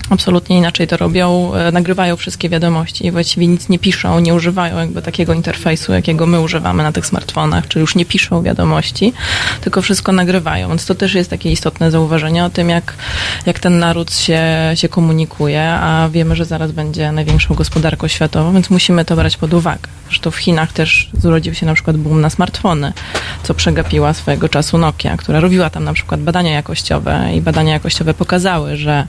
Absolutnie inaczej to robią, e, nagrywają wszystkie wiadomości i właściwie nic nie piszą, nie używają jakby takiego interfejsu, jakiego my używamy na tych smartfonach, czyli już nie piszą wiadomości, tylko wszystko nagrywają. Więc to też jest takie istotne zauważenie o tym, jak, jak ten naród się, się komunikuje, a wiemy, że zaraz będzie największą gospodarką światową, więc musimy to brać pod uwagę. Zresztą w Chinach też zrodził się na przykład boom na smartfony, co przegapiła swojego czasu Nokia, która robiła tam na przykład badania jakościowe i badania jakościowe pokazały, że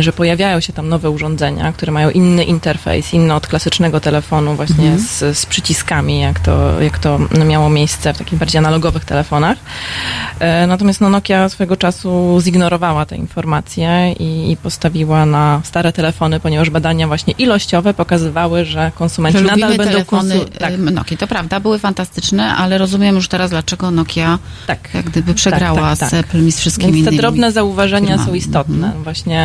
że pojawiają się tam nowe urządzenia, które mają inny interfejs, inny od klasycznego telefonu właśnie z, z przyciskami, jak to, jak to miało miejsce w takich bardziej analogowych telefonach. E, Natomiast no, Nokia swego czasu zignorowała te informacje i, i postawiła na stare telefony, ponieważ badania właśnie ilościowe pokazywały, że konsumenci Że nadal będą telefony konsu- tak, tak. Nokia. To prawda, były fantastyczne, ale rozumiem już teraz, dlaczego Nokia tak. jak gdyby przegrała tak, tak. z Apple i z wszystkimi Więc te innymi. drobne zauważenia firmami. są istotne. Właśnie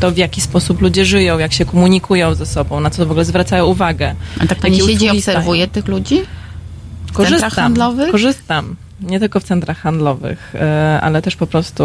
to, w jaki sposób ludzie żyją, jak się komunikują ze sobą, na co w ogóle zwracają uwagę. A tak pani siedzi i obserwuje tych ludzi? Korzystam, handlowych? korzystam. Nie tylko w centrach handlowych, e, ale też po prostu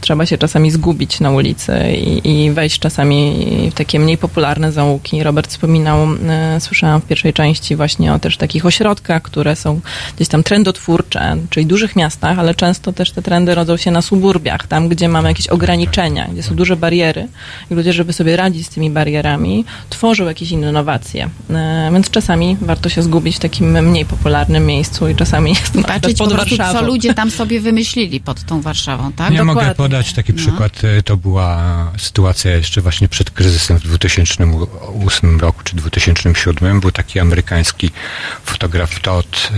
trzeba się czasami zgubić na ulicy i, i wejść czasami w takie mniej popularne zaułki. Robert wspominał, e, słyszałam w pierwszej części właśnie o też takich ośrodkach, które są gdzieś tam trendotwórcze, czyli dużych miastach, ale często też te trendy rodzą się na suburbiach, tam gdzie mamy jakieś ograniczenia, gdzie są duże bariery i ludzie, żeby sobie radzić z tymi barierami, tworzą jakieś innowacje. E, Więc czasami warto się zgubić w takim mniej popularnym miejscu i czasami jest to Prostu, co Warszawą. ludzie tam sobie wymyślili pod tą Warszawą, tak? Ja mogę dokładnie. podać taki No. przykład. E, To była sytuacja jeszcze właśnie przed kryzysem w 2008 roku czy 2007. Był taki amerykański fotograf Todd, e,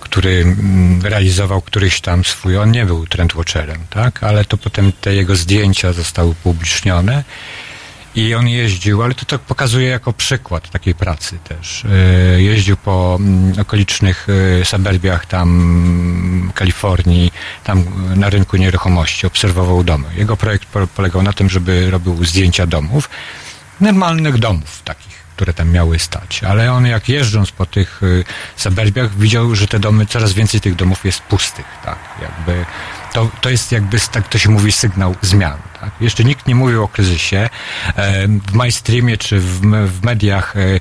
który mm, realizował któryś tam swój, on nie był trendwatcherem, tak? Ale to potem te jego zdjęcia zostały upublicznione. I on jeździł, ale to tak pokazuje jako przykład takiej pracy też. E, Jeździł po mm, okolicznych e, suburbiach tam mm, Kalifornii, tam e, na rynku nieruchomości, obserwował domy. Jego projekt po- polegał na tym, żeby robił zdjęcia domów, normalnych domów takich, które tam miały stać. Ale on jak jeżdżąc po tych suburbiach widział, że te domy, coraz więcej tych domów jest pustych, tak, jakby to, to jest jakby, tak to się mówi, sygnał zmian, tak. Jeszcze nikt nie mówił o kryzysie. W mainstreamie czy w, w mediach e,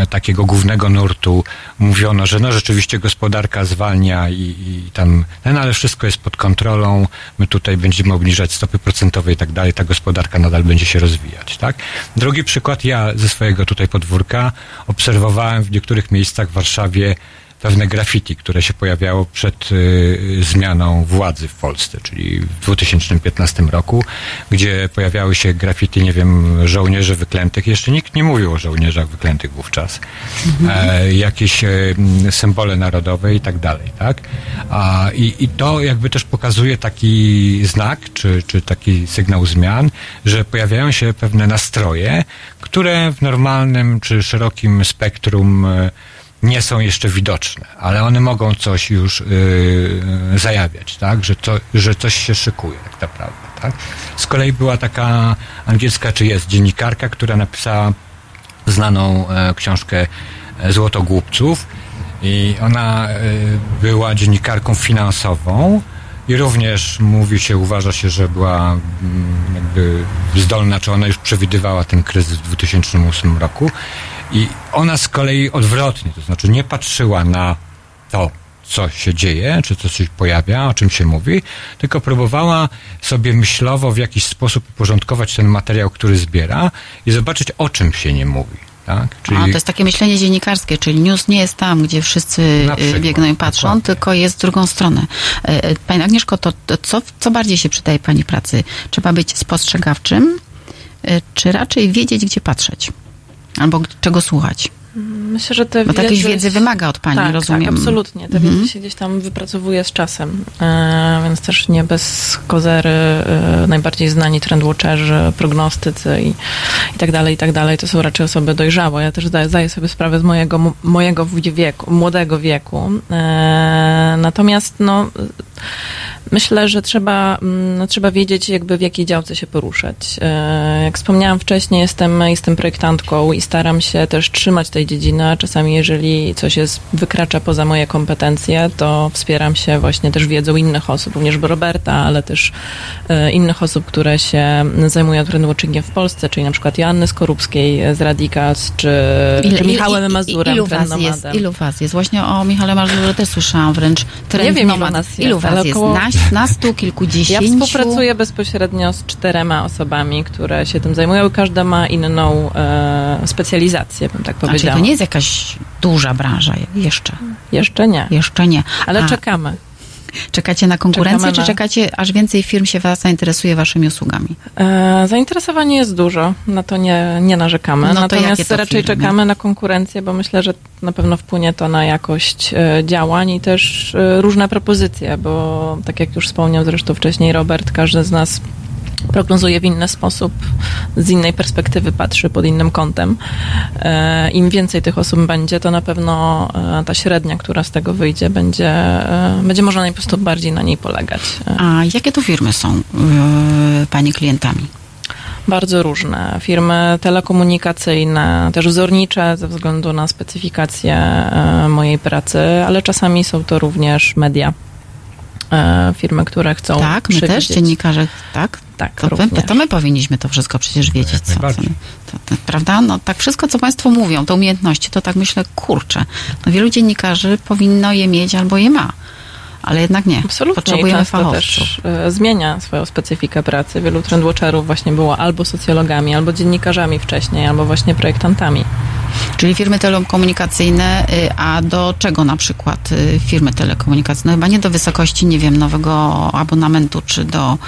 e, takiego głównego nurtu mówiono, że no rzeczywiście gospodarka zwalnia i, i tam, no ale wszystko jest pod kontrolą, my tutaj będziemy obniżać stopy procentowe i tak dalej, ta gospodarka nadal będzie się rozwijać, tak? Drugi przykład, ja ze swojego tutaj podwórka obserwowałem w niektórych miejscach w Warszawie pewne graffiti, które się pojawiało przed y, zmianą władzy w Polsce, czyli w 2015 roku, gdzie pojawiały się graffiti, nie wiem, żołnierzy wyklętych. Jeszcze nikt nie mówił o żołnierzach wyklętych wówczas. E, jakieś e, symbole narodowe i tak dalej, tak? A, i, I to jakby też pokazuje taki znak, czy, czy taki sygnał zmian, że pojawiają się pewne nastroje, które w normalnym czy szerokim spektrum e, nie są jeszcze widoczne, ale one mogą coś już yy, zajawiać, tak? Że, to, że coś się szykuje tak naprawdę, tak? Z kolei była taka angielska, czy jest dziennikarka, która napisała znaną e, książkę e, Złotogłupców i ona e, była dziennikarką finansową i również mówi się, uważa się, że była mm, jakby zdolna, czy ona już przewidywała ten kryzys w 2008 roku i ona z kolei odwrotnie, to znaczy nie patrzyła na to, co się dzieje, czy co się pojawia, o czym się mówi, tylko próbowała sobie myślowo w jakiś sposób uporządkować ten materiał, który zbiera i zobaczyć, o czym się nie mówi. Tak? A, to jest takie myślenie dziennikarskie, czyli news nie jest tam, gdzie wszyscy y, przykład, biegną i patrzą, dokładnie. tylko jest w drugą stronę. E, e, Pani Agnieszko, to, to co, co bardziej się przydaje Pani pracy? Trzeba być spostrzegawczym, e, czy raczej wiedzieć, gdzie patrzeć? Albo czego słuchać? Myślę, że te Bo takiej wiedzy wymaga od Pani, tak, rozumiem. Tak, absolutnie. Te Mhm. wiedzy się gdzieś tam wypracowuje z czasem, e, więc też nie bez kozery e, najbardziej znani trendwatcherzy, prognostycy i, i tak dalej, i tak dalej, to są raczej osoby dojrzałe. Ja też zdaję, zdaję sobie sprawę z mojego, mojego wieku, młodego wieku. E, natomiast no, myślę, że trzeba, mm, no, trzeba wiedzieć jakby w jakiej działce się poruszać. E, Jak wspomniałam wcześniej, jestem, jestem projektantką i staram się też trzymać tej dziedziny. a Czasami jeżeli coś jest, wykracza poza moje kompetencje, to wspieram się właśnie też wiedzą innych osób, również Roberta, ale też e, innych osób, które się zajmują trendwatchingiem w Polsce, czyli na przykład Joanny Skorupskiej z Radicals, czy, czy Michałem Mazurem, ilu was, jest, ilu was jest? Właśnie o Michale Mazurze też słyszałam wręcz. Trend Nie wiem, ilu nas jest, Ilu ale jest? około- Nastu, Ja kilkudziesięciu? współpracuję bezpośrednio z czterema osobami, które się tym zajmują. Każda ma inną e, specjalizację, bym tak Znaczy, powiedziała. to nie jest jakaś duża branża jeszcze. Jeszcze nie, Jeszcze nie. ale A czekamy. Czekacie na konkurencję, Czekamy czy czekacie, aż więcej firm się was zainteresuje waszymi usługami? E, zainteresowanie jest dużo, na to nie, nie narzekamy. No Natomiast to raczej firmy? czekamy na konkurencję, bo myślę, że na pewno wpłynie to na jakość e, działań i też e, różne propozycje, bo tak jak już wspomniał zresztą wcześniej Robert, każdy z nas prognozuje w inny sposób, z innej perspektywy patrzy pod innym kątem. E, Im więcej tych osób będzie, to na pewno e, ta średnia, która z tego wyjdzie, będzie, e, będzie można po prostu bardziej na niej polegać. A jakie to firmy są pani klientami? Bardzo różne. Firmy telekomunikacyjne, też wzornicze ze względu na specyfikację mojej pracy, ale czasami są to również media. E, firmy, które chcą. Tak, my też, dziennikarze, tak? Tak, to, my, to my powinniśmy to wszystko przecież wiedzieć, co, co to, to, prawda? No tak wszystko, co Państwo mówią, te umiejętności, to tak myślę, kurczę, no wielu dziennikarzy powinno je mieć albo je ma ale jednak nie. Absolutnie. Potrzebujemy fachowców. też e, zmienia swoją specyfikę pracy. Wielu trendwatcherów właśnie było albo socjologami, albo dziennikarzami wcześniej, albo właśnie projektantami. Czyli firmy telekomunikacyjne, y, a do czego na przykład y, firmy telekomunikacyjne? Chyba nie do wysokości, nie wiem, nowego abonamentu, czy do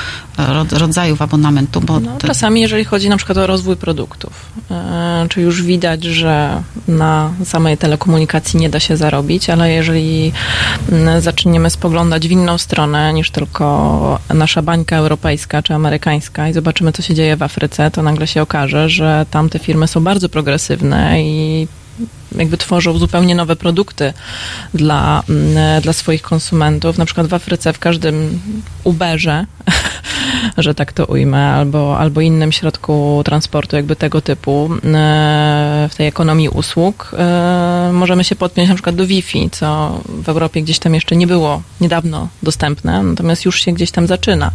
rodzajów abonamentu, bo... No, czasami, jeżeli chodzi na przykład o rozwój produktów, e, czy już widać, że na samej telekomunikacji nie da się zarobić, ale jeżeli zaczniemy spoglądać w inną stronę niż tylko nasza bańka europejska czy amerykańska i zobaczymy, co się dzieje w Afryce, to nagle się okaże, że tam te firmy są bardzo progresywne i jakby tworzą zupełnie nowe produkty dla, mm, dla swoich konsumentów. Na przykład w Afryce w każdym Uberze, że tak to ujmę, albo, albo innym środku transportu jakby tego typu e, w tej ekonomii usług e, możemy się podpiąć na przykład do Wi-Fi, co w Europie gdzieś tam jeszcze nie było niedawno dostępne, natomiast już się gdzieś tam zaczyna.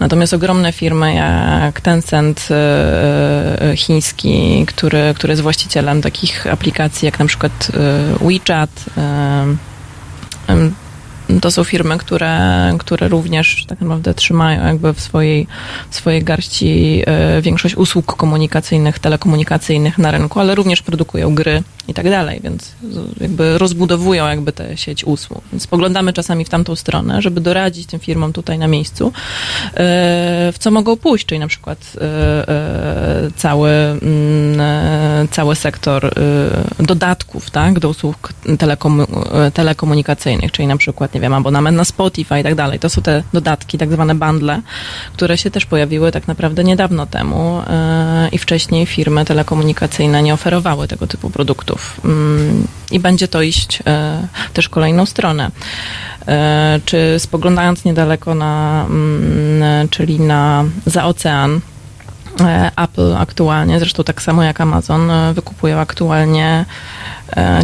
Natomiast ogromne firmy jak Tencent e, chiński, który, który jest właścicielem takich aplikacji jak na przykład WeChat, to są firmy, które, które również tak naprawdę trzymają jakby w swojej, w swojej garści e, większość usług komunikacyjnych, telekomunikacyjnych na rynku, ale również produkują gry i tak dalej, więc jakby rozbudowują jakby tę sieć usług. Więc spoglądamy czasami w tamtą stronę, żeby doradzić tym firmom tutaj na miejscu, e, w co mogą pójść, czyli na przykład e, cały, mm, cały sektor dodatków, tak, do usług telekomu telekomunikacyjnych, czyli na przykład nie wiem, abonament na Spotify i tak dalej. To są te dodatki, tak zwane bundle, które się też pojawiły tak naprawdę niedawno temu i wcześniej firmy telekomunikacyjne nie oferowały tego typu produktów. Yy, I będzie to iść yy, też kolejną stronę. Czy spoglądając niedaleko na, mm, czyli na za ocean, Apple aktualnie, zresztą tak samo jak Amazon, wykupuje aktualnie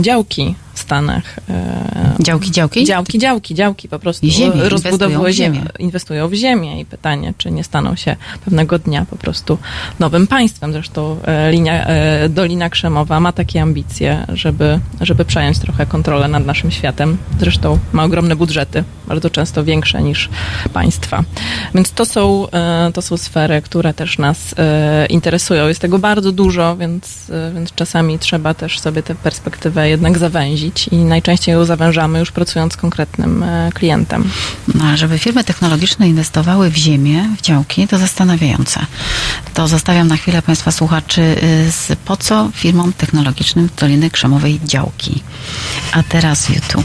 działki Stanach. E, działki, działki? Działki, działki, działki po prostu ziemię, rozbudowują ziemię. Inwestują w ziemię i pytanie, czy nie staną się pewnego dnia po prostu nowym państwem. Zresztą e, linia, e, Dolina Krzemowa ma takie ambicje, żeby, żeby przejąć trochę kontrolę nad naszym światem. Zresztą ma ogromne budżety, bardzo często większe niż państwa. Więc to są, to są sfery, które też nas interesują. Jest tego bardzo dużo, więc, więc czasami trzeba też sobie tę perspektywę jednak zawęzić i najczęściej ją zawężamy już pracując z konkretnym e, klientem. No, żeby firmy technologiczne inwestowały w ziemię, w działki, to zastanawiające. To zostawiam na chwilę Państwa słuchaczy y, z po co firmom technologicznym Doliny Krzemowej działki. A teraz YouTube.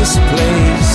this place.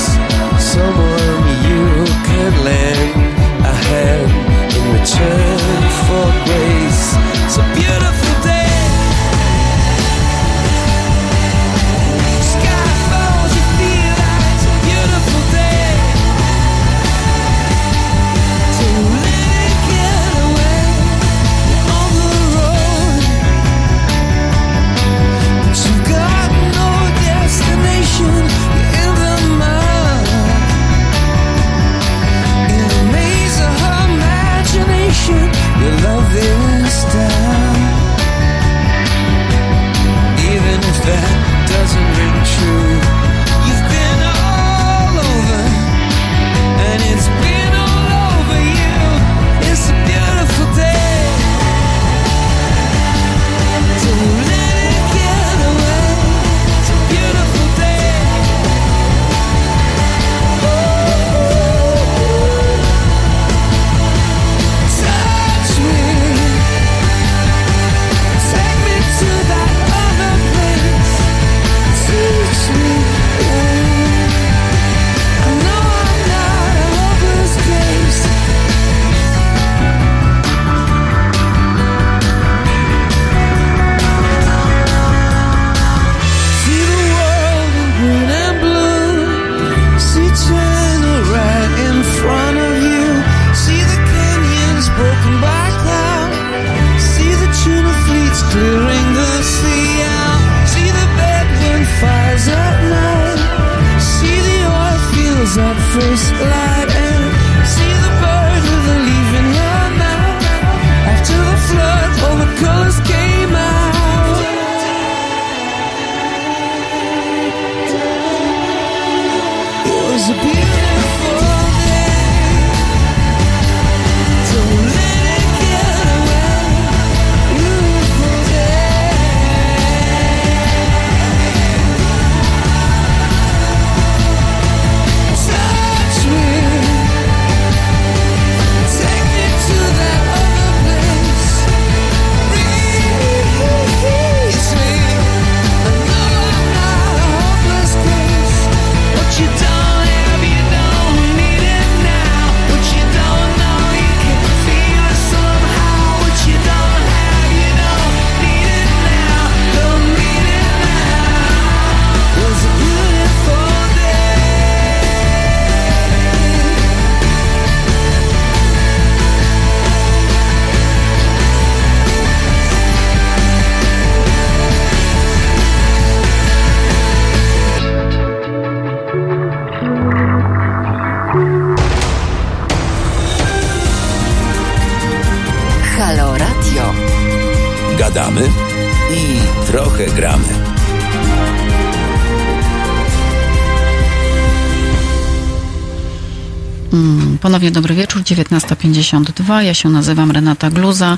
Ponownie dobry wieczór, 19.52. Ja się nazywam Renata Gluza,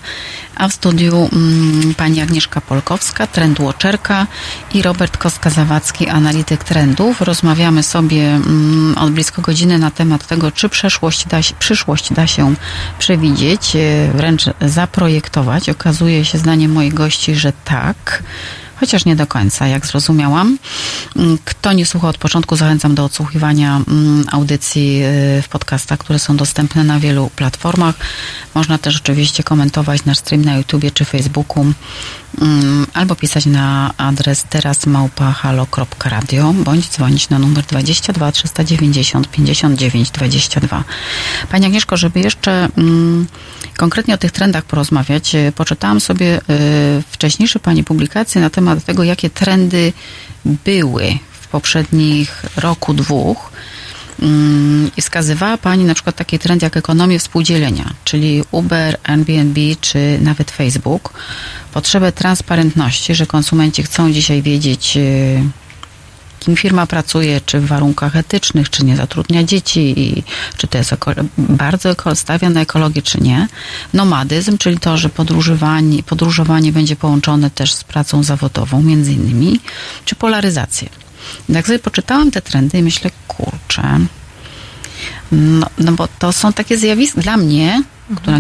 a w studiu mm, pani Agnieszka Polkowska, trendwatcherka i Robert Koska-Zawadzki, analityk trendów. Rozmawiamy sobie mm, od blisko godziny na temat tego, czy przeszłość da przyszłość da się przewidzieć, e, wręcz zaprojektować. Okazuje się zdaniem moich gości, że tak chociaż nie do końca, jak zrozumiałam. Mm, Kto nie słucha od początku, zachęcam do odsłuchiwania mm, audycji y, w podcastach, które są dostępne na wielu platformach. Można też oczywiście komentować nasz stream na YouTubie czy Facebooku mm, albo pisać na adres terasmałpa.halo.radio bądź dzwonić na numer 22 390 59 22. Pani Agnieszko, żeby jeszcze konkretnie o tych trendach porozmawiać, y, poczytałam sobie y, wcześniejsze Pani publikacje na temat tego, jakie trendy były w poprzednich roku, dwóch. Mm, I wskazywała Pani na przykład taki trend jak ekonomię współdzielenia, czyli Uber, Airbnb czy nawet Facebook. Potrzebę transparentności, że konsumenci chcą dzisiaj wiedzieć, y, kim firma pracuje, czy w warunkach etycznych, czy nie zatrudnia dzieci, i czy to jest eko, bardzo eko, stawia na ekologię, czy nie. Nomadyzm, czyli to, że podróżowanie, podróżowanie będzie połączone też z pracą zawodową, między innymi, czy polaryzację. Jak sobie poczytałam te trendy i myślę, kurczę, no, no bo to są takie zjawiska dla mnie, która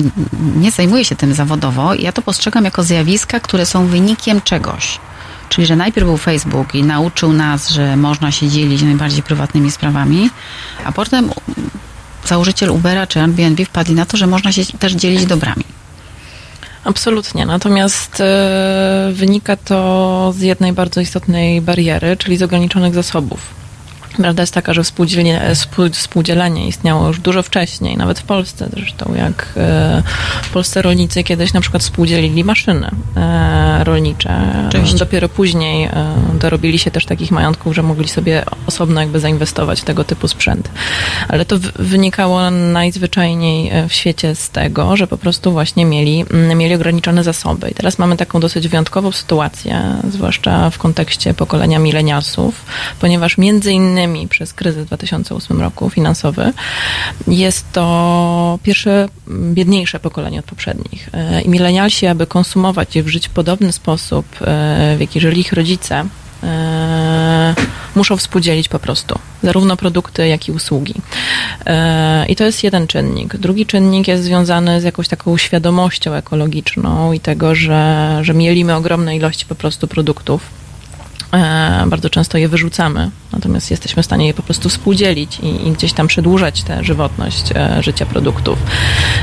nie zajmuje się tym zawodowo, ja to postrzegam jako zjawiska, które są wynikiem czegoś. Czyli, że najpierw był Facebook i nauczył nas, że można się dzielić najbardziej prywatnymi sprawami, a potem założyciel Ubera czy Airbnb wpadli na to, że można się też dzielić dobrami. Absolutnie. Natomiast e, wynika to z jednej bardzo istotnej bariery, czyli z ograniczonych zasobów. Prawda jest taka, że współdzielenie, współ- współdzielenie istniało już dużo wcześniej, nawet w Polsce zresztą, jak e, polscy rolnicy kiedyś na przykład współdzielili maszyny e, rolnicze. Oczywiście. Dopiero później e, dorobili się też takich majątków, że mogli sobie osobno jakby zainwestować w tego typu sprzęt. Ale to w- wynikało najzwyczajniej e, w świecie z tego, że po prostu właśnie mieli, mm, mieli ograniczone zasoby. I teraz mamy taką dosyć wyjątkową sytuację, zwłaszcza w kontekście pokolenia milenialsów, ponieważ między innymi przez kryzys w 2008 roku finansowy jest to pierwsze mm, biedniejsze pokolenie od poprzednich. E, I milenialsi, aby konsumować i żyć w podobny sposób, e, w jaki żyli ich rodzice, e, muszą współdzielić po prostu zarówno produkty, jak i usługi. I to jest jeden czynnik. Drugi czynnik jest związany z jakąś taką świadomością ekologiczną i tego, że, że mielimy ogromne ilości po prostu produktów. E, Bardzo często je wyrzucamy, natomiast jesteśmy w stanie je po prostu współdzielić i, i gdzieś tam przedłużać tę żywotność e, życia produktów.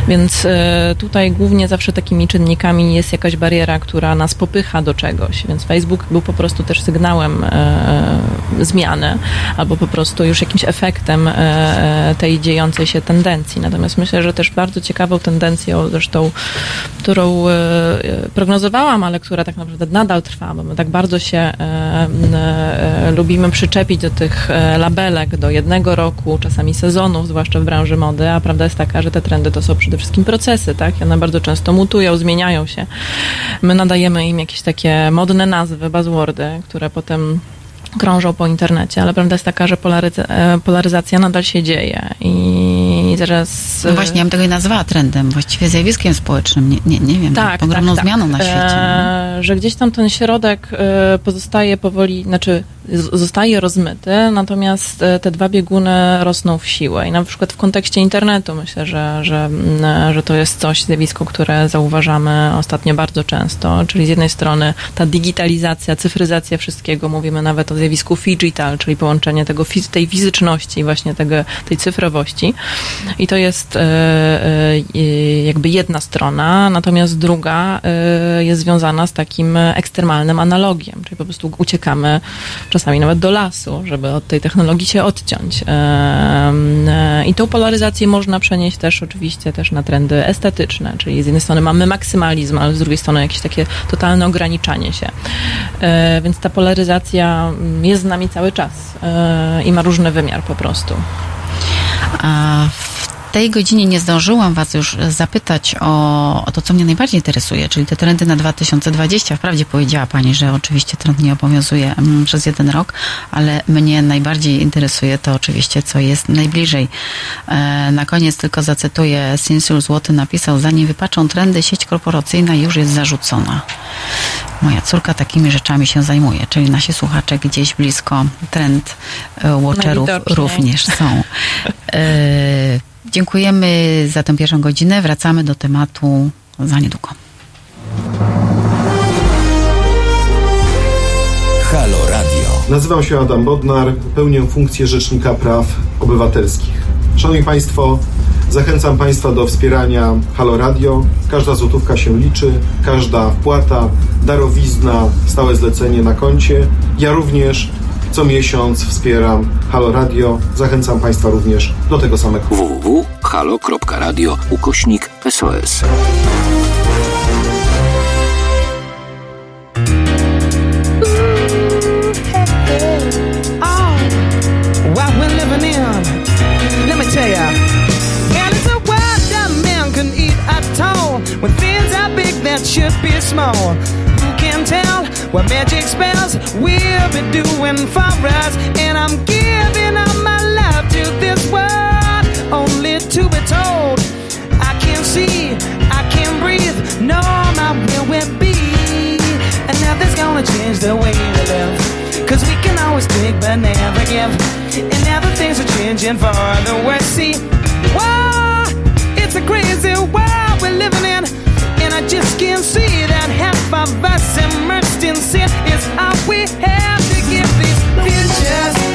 Więc e, tutaj głównie zawsze takimi czynnikami jest jakaś bariera, która nas popycha do czegoś. Więc Facebook był po prostu też sygnałem zmiany, albo po prostu już jakimś efektem tej dziejącej się tendencji. Natomiast myślę, że też bardzo ciekawą tendencją, zresztą, którą prognozowałam, ale która tak naprawdę nadal trwa, bo my tak bardzo się lubimy przyczepić do tych e, labelek do jednego roku, czasami sezonów, zwłaszcza w branży mody, a prawda jest taka, że te trendy to są przede wszystkim procesy, tak? I one bardzo często mutują, zmieniają się. My nadajemy im jakieś takie modne nazwy, buzzwordy, które potem krążą po internecie, ale prawda jest taka, że polaryza- e, polaryzacja nadal się dzieje i zaraz... No właśnie, ja bym tego nie nazwała trendem, właściwie zjawiskiem społecznym, nie, nie, nie wiem, tak, ogromną tak, zmianą tak. na świecie. E, że gdzieś tam ten środek e, pozostaje powoli, znaczy zostaje rozmyty, natomiast e, te dwa bieguny rosną w siłę. I na przykład w kontekście internetu myślę, że, że, że to jest coś, zjawisko, które zauważamy ostatnio bardzo często, czyli z jednej strony ta digitalizacja, cyfryzacja wszystkiego, mówimy nawet o zjawisku digital, czyli połączenie tego, tej fizyczności i właśnie tego, tej cyfrowości. I to jest e, e, jakby jedna strona, natomiast druga jest związana z takim ekstremalnym analogiem, czyli po prostu uciekamy czasami nawet do lasu, żeby od tej technologii się odciąć. E, I tą polaryzację można przenieść też oczywiście też na trendy estetyczne, czyli z jednej strony mamy maksymalizm, ale z drugiej strony jakieś takie totalne ograniczanie się. E, Więc ta polaryzacja mm, jest z nami cały czas e, i ma różny wymiar po prostu. A tej godzinie nie zdążyłam Was już zapytać o, o to, co mnie najbardziej interesuje, czyli te trendy na 2020. Wprawdzie powiedziała Pani, że oczywiście trend nie obowiązuje mm, przez jeden rok, ale mnie najbardziej interesuje to oczywiście, co jest najbliżej. E, Na koniec tylko zacytuję, Sinsul Złoty napisał, zanim wypaczą trendy, sieć korporacyjna już jest zarzucona. Moja córka takimi rzeczami się zajmuje, czyli nasi słuchacze gdzieś blisko trend e, watcherów również są. Dziękujemy za tę pierwszą godzinę. Wracamy do tematu za niedługo. Halo Radio. Nazywam się Adam Bodnar, pełnię funkcję Rzecznika Praw Obywatelskich. Szanowni Państwo, zachęcam Państwa do wspierania Halo Radio. Każda złotówka się liczy, każda wpłata, darowizna, stałe zlecenie na koncie. Ja również co miesiąc wspieram Halo Radio. Zachęcam Państwa również do tego samego. www.halo.radio ukośnik SOS. When things are big that should be small. What magic spells we'll be doing for us? And I'm giving all my love to this world, only to be told. I can't see, I can't breathe, no, my will will be. And nothing's gonna change the way we live. Cause we can always take but never give. And now the things are changing for the worse. See, whoa, it's a crazy world we're living in. I just can't see that half of us immersed in sin is all we have to give these futures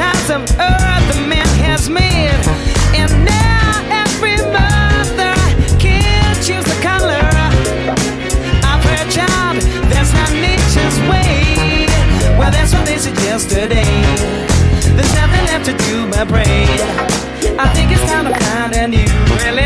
of earth the man has made, and now every mother can choose the color of her child. That's not nature's way. Well, that's what they said yesterday. There's nothing left to do but pray. I think it's time to find a new religion.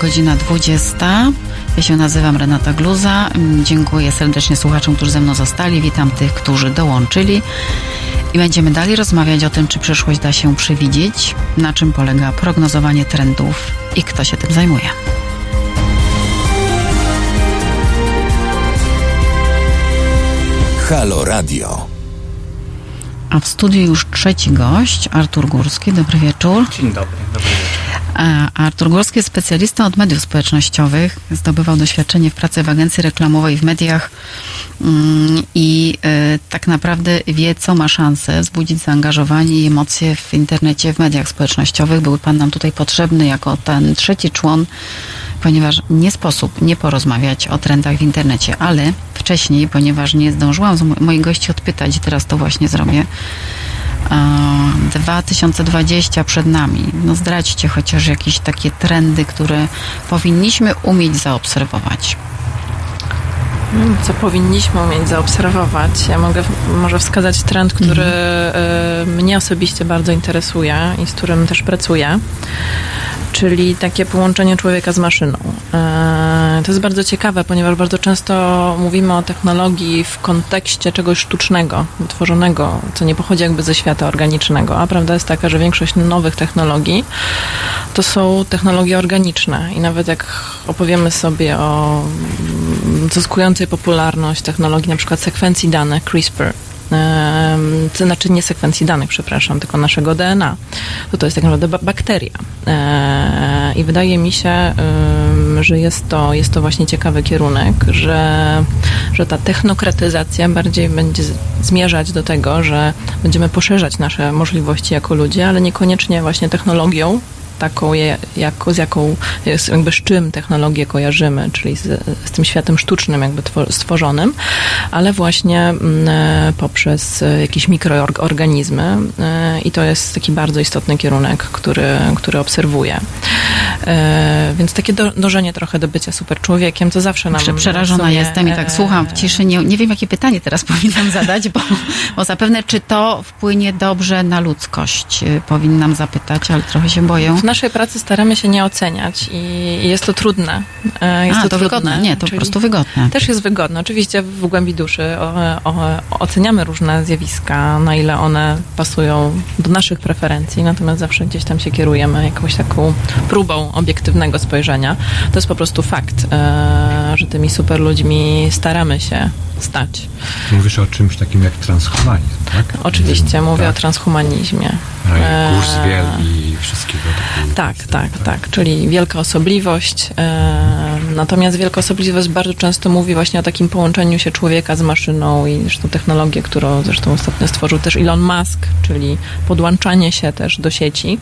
Godzina 20. Ja się nazywam Renata Gluza. Mm, Dziękuję serdecznie słuchaczom, którzy ze mną zostali. Witam tych, którzy dołączyli. I będziemy dalej rozmawiać o tym, czy przyszłość da się przewidzieć, na czym polega prognozowanie trendów i kto się tym zajmuje. Halo Radio. A w studiu już trzeci gość, Artur Górski. Dobry wieczór. Dzień dobry, dobry Artur Górski jest specjalistą od mediów społecznościowych. Zdobywał doświadczenie w pracy w agencji reklamowej w mediach mm, i y, tak naprawdę wie, co ma szansę wzbudzić zaangażowanie i emocje w internecie, w mediach społecznościowych. Był Pan nam tutaj potrzebny jako ten trzeci człon, ponieważ nie sposób nie porozmawiać o trendach w internecie, ale wcześniej, ponieważ nie zdążyłam moich gości odpytać teraz to właśnie zrobię, 2020 przed nami. No zdradźcie chociaż jakieś takie trendy, które powinniśmy umieć zaobserwować. Co powinniśmy umieć zaobserwować? Ja mogę może wskazać trend, który e, mnie osobiście bardzo interesuje i z którym też pracuję, czyli takie połączenie człowieka z maszyną. E, To jest bardzo ciekawe, ponieważ bardzo często mówimy o technologii w kontekście czegoś sztucznego, wytworzonego, co nie pochodzi jakby ze świata organicznego, a prawda jest taka, że większość nowych technologii to są technologie organiczne i nawet jak opowiemy sobie o mm, zyskującej popularność technologii na przykład sekwencji danych CRISPR, to znaczy nie sekwencji danych, przepraszam, tylko naszego DNA, to to jest tak naprawdę ba- bakteria. E, I wydaje mi się, że jest to, jest to właśnie ciekawy kierunek, że, że ta technokratyzacja bardziej będzie zmierzać do tego, że będziemy poszerzać nasze możliwości jako ludzie, ale niekoniecznie właśnie technologią, taką, jako, z jaką, jakby z czym technologię kojarzymy, czyli z, z tym światem sztucznym jakby two- stworzonym, ale właśnie mm, e, poprzez jakieś mikroorganizmy e, i to jest taki bardzo istotny kierunek, który, który obserwuję. E, Więc takie do, dążenie trochę do bycia super człowiekiem, to zawsze nam Prze- Przerażona sumie, jestem i tak e, słucham w ciszy. Nie, nie wiem, jakie pytanie teraz powinnam zadać, bo, bo zapewne, czy to wpłynie dobrze na ludzkość, y, powinnam zapytać, ale trochę się boję. W naszej pracy staramy się nie oceniać i jest to trudne. E, Jest A, to, to wygodne. Nie, to po prostu wygodne. Też jest wygodne. Oczywiście w głębi duszy o, o, oceniamy różne zjawiska, na ile one pasują do naszych preferencji, natomiast zawsze gdzieś tam się kierujemy jakąś taką próbą obiektywnego spojrzenia. To jest po prostu fakt, e, że tymi super ludźmi staramy się stać. Mówisz o czymś takim jak transhumanizm, tak? Oczywiście mówię tak. o transhumanizmie. No i E, kurs wiel i wszystkiego takiego. Tak, tak, tak. Czyli wielka osobliwość. E, natomiast wielka osobliwość bardzo często mówi właśnie o takim połączeniu się człowieka z maszyną i zresztą technologię, którą zresztą ostatnio stworzył też Elon Musk, czyli podłączanie się też do sieci,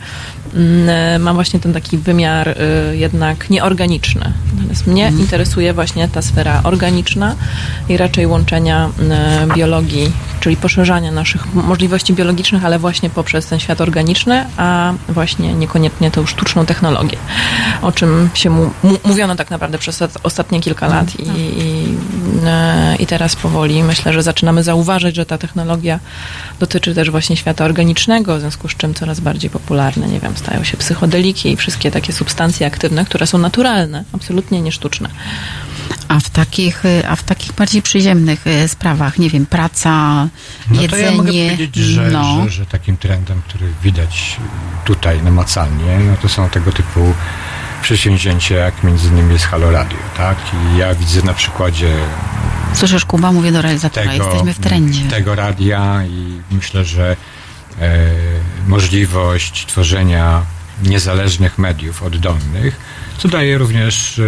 mm, ma właśnie ten taki wymiar e, jednak nieorganiczny. Natomiast mnie interesuje właśnie ta sfera organiczna i raczej łączenia e, biologii, czyli poszerzania naszych możliwości biologicznych, ale właśnie poprzez ten świat organiczny, a właśnie niekoniecznie tą sztuczną technologię, o czym się mu, mu, mówiono tak naprawdę przez ostat- ostatnie kilka lat i, i, e, i teraz powoli myślę, że zaczynamy zauważyć, że ta technologia dotyczy też właśnie świata organicznego, w związku z czym coraz bardziej popularne, nie wiem, stają się psychodeliki i wszystkie takie substancje aktywne, które są naturalne, absolutnie nie sztuczne. A w takich, a w takich bardziej przyziemnych y, sprawach, nie wiem, praca, No to jedzenie, ja mogę powiedzieć, że, no, że, że takim trendem, który widać tutaj namacalnie, no to są tego typu przedsięwzięcia, jak między innymi jest Halo Radio, tak? I ja widzę na przykładzie słyszysz Kuba, mówię do realizatora, tego, jesteśmy w trendzie. tego radia i myślę, że e, możliwość tworzenia niezależnych mediów oddolnych, co daje również e,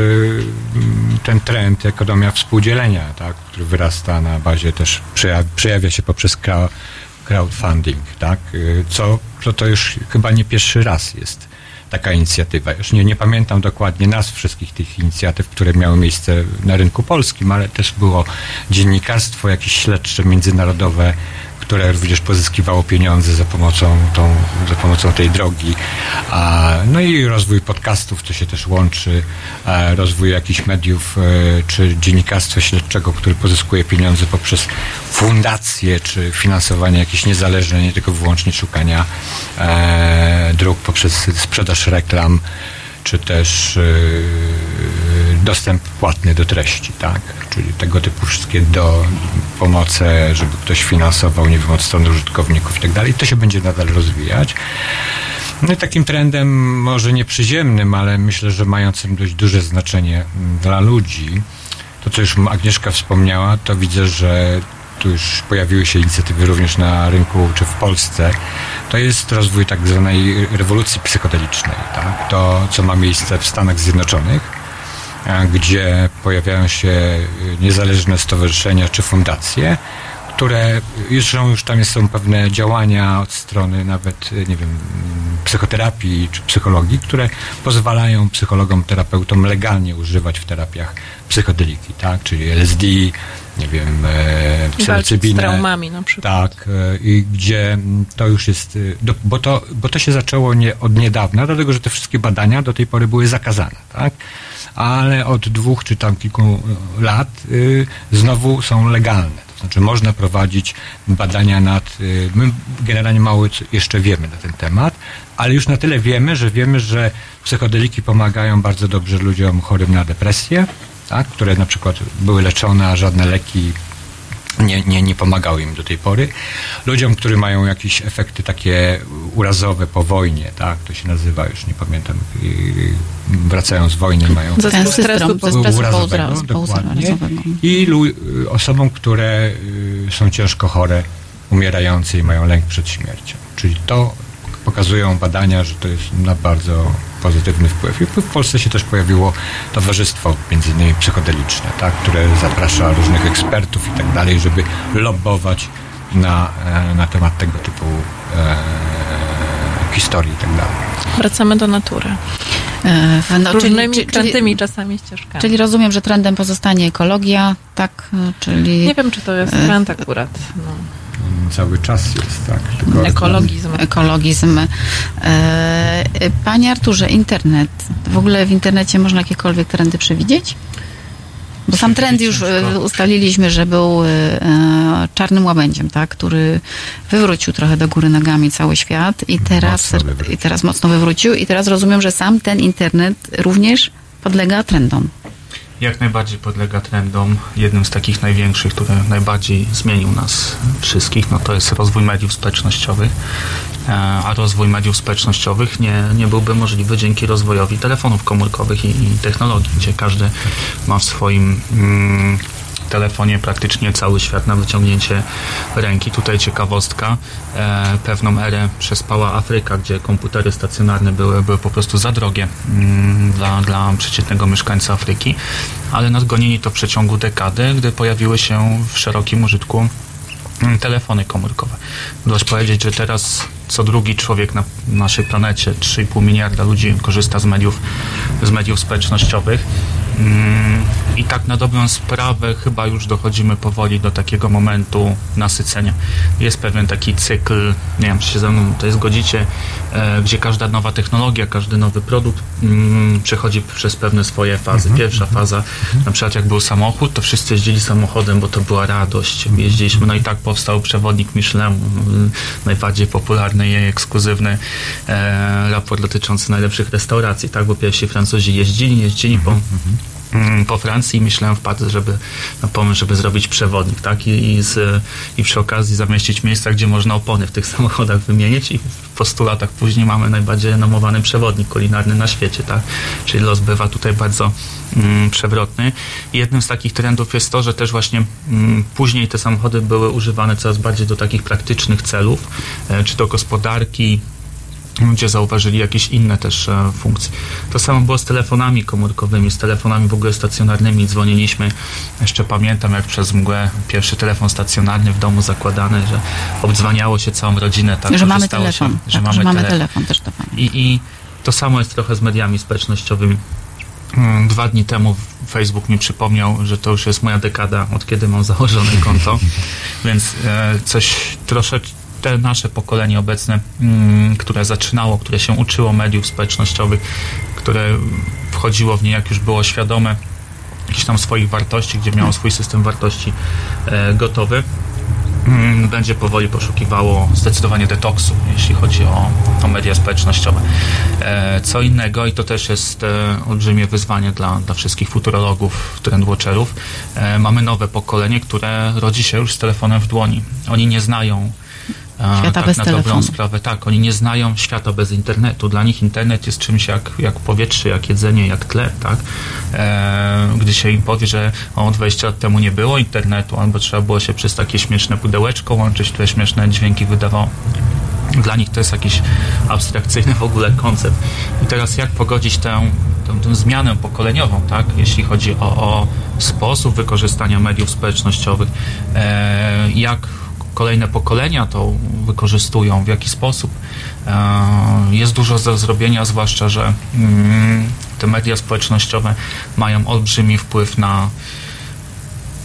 m, ten trend ekonomia współdzielenia, tak, który wyrasta na bazie też przejaw, przejawia się poprzez crowd, crowdfunding, tak, e, co, co to już chyba nie pierwszy raz jest taka inicjatywa. Już nie, nie pamiętam dokładnie nazw wszystkich tych inicjatyw, które miały miejsce na rynku polskim, ale też było dziennikarstwo jakieś śledcze międzynarodowe, które również pozyskiwało pieniądze za pomocą, tą, za pomocą tej drogi. No i rozwój podcastów, co się też łączy, rozwój jakichś mediów, e, czy dziennikarstwa śledczego, które pozyskuje pieniądze poprzez fundacje, czy finansowanie jakieś niezależne, nie tylko wyłącznie szukania e, dróg poprzez sprzedaż reklam, czy też e, dostęp płatny do treści, tak? Czyli tego typu wszystkie do pomoce, żeby ktoś finansował, nie wiem, od strony użytkowników i tak dalej. To się będzie nadal rozwijać. No i takim trendem, może nie przyziemnym, ale myślę, że mającym dość duże znaczenie mm, dla ludzi, to co już Agnieszka wspomniała, to widzę, że tu już pojawiły się inicjatywy również na rynku czy w Polsce, to jest rozwój tak zwanej rewolucji psychodelicznej. Tak? To, co ma miejsce w Stanach Zjednoczonych, gdzie pojawiają się y, niezależne stowarzyszenia czy fundacje, które już są, już tam są pewne działania od strony nawet, y, nie wiem, psychoterapii czy psychologii, które pozwalają psychologom, terapeutom legalnie używać w terapiach psychodeliki, tak? Czyli LSD, nie wiem, e, Walczyć z psylocybinę. traumami na przykład. Tak, e, i gdzie mm, to już jest, y, do, bo, to, bo to się zaczęło nie od niedawna, dlatego że te wszystkie badania do tej pory były zakazane, tak? Ale od dwóch czy tam kilku y, lat y, znowu są legalne. To znaczy można prowadzić badania nad, y, my generalnie mało jeszcze wiemy na ten temat, ale już na tyle wiemy, że wiemy, że psychodeliki pomagają bardzo dobrze ludziom chorym na depresję, tak? które na przykład były leczone, a żadne leki nie, nie, nie pomagały im do tej pory. Ludziom, którzy mają jakieś efekty takie urazowe po wojnie, tak, to się nazywa, już nie pamiętam, i wracają z wojny, mają Zespół Ten stresu po- urazowego, dokładnie. I lu- y, osobom, które y, są ciężko chore, umierające i mają lęk przed śmiercią. Czyli to pokazują badania, że to jest na bardzo pozytywny wpływ. I w Polsce się też pojawiło towarzystwo, między innymi psychodeliczne, tak, które zaprasza różnych ekspertów i tak dalej, żeby lobbować na, e, na temat tego typu e, historii i tak dalej. Wracamy do natury. E, no, Różnymi czyli, krętymi czasami ścieżkami. czyli rozumiem, że trendem pozostanie ekologia, tak? e, Czyli Nie wiem, czy to jest trend akurat. No. Cały czas jest tak. Tylko Ekologizm. ekologizm. E, e, Panie Arturze, internet. W ogóle w internecie można jakiekolwiek trendy przewidzieć? Bo sam trend już e, ustaliliśmy, że był czarnym łabędziem, tak? który wywrócił trochę do góry nogami cały świat i teraz, i teraz mocno wywrócił i teraz rozumiem, że sam ten internet również podlega trendom. Jak najbardziej podlega trendom. Jednym z takich największych, który najbardziej zmienił nas wszystkich, no to jest rozwój mediów społecznościowych. E, A rozwój mediów społecznościowych nie, nie byłby możliwy dzięki rozwojowi telefonów komórkowych i, i technologii, gdzie każdy ma w swoim mm, telefonie praktycznie cały świat na wyciągnięcie ręki. Tutaj ciekawostka, e, pewną erę przespała Afryka, gdzie komputery stacjonarne były, były po prostu za drogie mm, dla, dla przeciętnego mieszkańca Afryki, ale nadgonili to w przeciągu dekady, gdy pojawiły się w szerokim użytku mm, telefony komórkowe. Dość powiedzieć, że teraz co drugi człowiek na naszej planecie, 3,5 miliarda ludzi korzysta z mediów, z mediów społecznościowych. Mm, I tak na dobrą sprawę chyba już dochodzimy powoli do takiego momentu nasycenia. Jest pewien taki cykl, nie wiem, czy się ze mną tutaj zgodzicie, e, gdzie każda nowa technologia, każdy nowy produkt mm, przechodzi przez pewne swoje fazy. Pierwsza faza, na przykład jak był samochód, to wszyscy jeździli samochodem, bo to była radość. Jeździliśmy, no i tak powstał przewodnik Michelin, mm, najbardziej popularny i ekskluzywny e, raport dotyczący najlepszych restauracji, tak, bo pierwsi Francuzi jeździli, jeździli po mm, po Francji i myślałem wpadł, żeby na pomysł, żeby zrobić przewodnik, tak? I, i, z, I przy okazji zamieścić miejsca, gdzie można opony w tych samochodach wymienić i po 100 latach później mamy najbardziej renomowany przewodnik kulinarny na świecie, tak? Czyli los bywa tutaj bardzo mm, przewrotny. I jednym z takich trendów jest to, że też właśnie mm, później te samochody były używane coraz bardziej do takich praktycznych celów, e, czy to gospodarki, ludzie zauważyli jakieś inne też e, funkcje. To samo było z telefonami komórkowymi, z telefonami w ogóle stacjonarnymi. Dzwoniliśmy, jeszcze pamiętam jak przez mgłę pierwszy telefon stacjonarny w domu zakładany, że obdzwaniało się całą rodzinę. Tak, że mamy telefon. Się, tak, że mamy telefon też to. I, I to samo jest trochę z mediami społecznościowymi. Mm, Dwa dni temu Facebook mi przypomniał, że to już jest moja dekada, od kiedy mam założone konto, więc e, coś troszeczkę te nasze pokolenie obecne, mm, które zaczynało, które się uczyło mediów społecznościowych, które wchodziło w nie, jak już było świadome jakichś tam swoich wartości, gdzie miało swój system wartości e, gotowy, mm, będzie powoli poszukiwało zdecydowanie detoksu, jeśli chodzi o, o media społecznościowe. E, co innego, i to też jest e, olbrzymie wyzwanie dla, dla wszystkich futurologów, trendwatcherów, mamy nowe pokolenie, które rodzi się już z telefonem w dłoni. Oni nie znają Świata tak bez na dobrą telefonu. sprawę, tak, oni nie znają świata bez internetu. Dla nich internet jest czymś jak, jak powietrze, jak jedzenie, jak tlen, tak? E, gdy się im powie, że o 20 lat temu nie było internetu, albo trzeba było się przez takie śmieszne pudełeczko łączyć, które śmieszne dźwięki wydawało. Dla nich to jest jakiś abstrakcyjny w ogóle koncept. I teraz jak pogodzić tę, tę, tę zmianę pokoleniową, tak? jeśli chodzi o, o sposób wykorzystania mediów społecznościowych, e, jak kolejne pokolenia to wykorzystują, w jaki sposób. E, Jest dużo do zrobienia, zwłaszcza, że mm, te media społecznościowe mają olbrzymi wpływ na,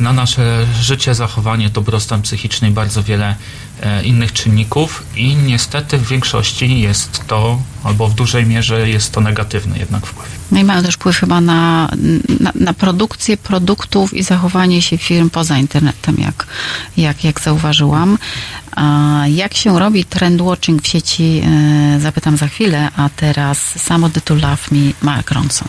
na nasze życie, zachowanie, dobrostan psychiczny i bardzo wiele e, innych czynników i niestety w większości jest to, albo w dużej mierze jest to negatywny jednak wpływ. No i mają też wpływ chyba na, na, na produkcję produktów i zachowanie się firm poza internetem, jak, jak, jak zauważyłam. A jak się robi trend watching w sieci, e, zapytam za chwilę, a teraz Samo To Love Me, Mark Ronson.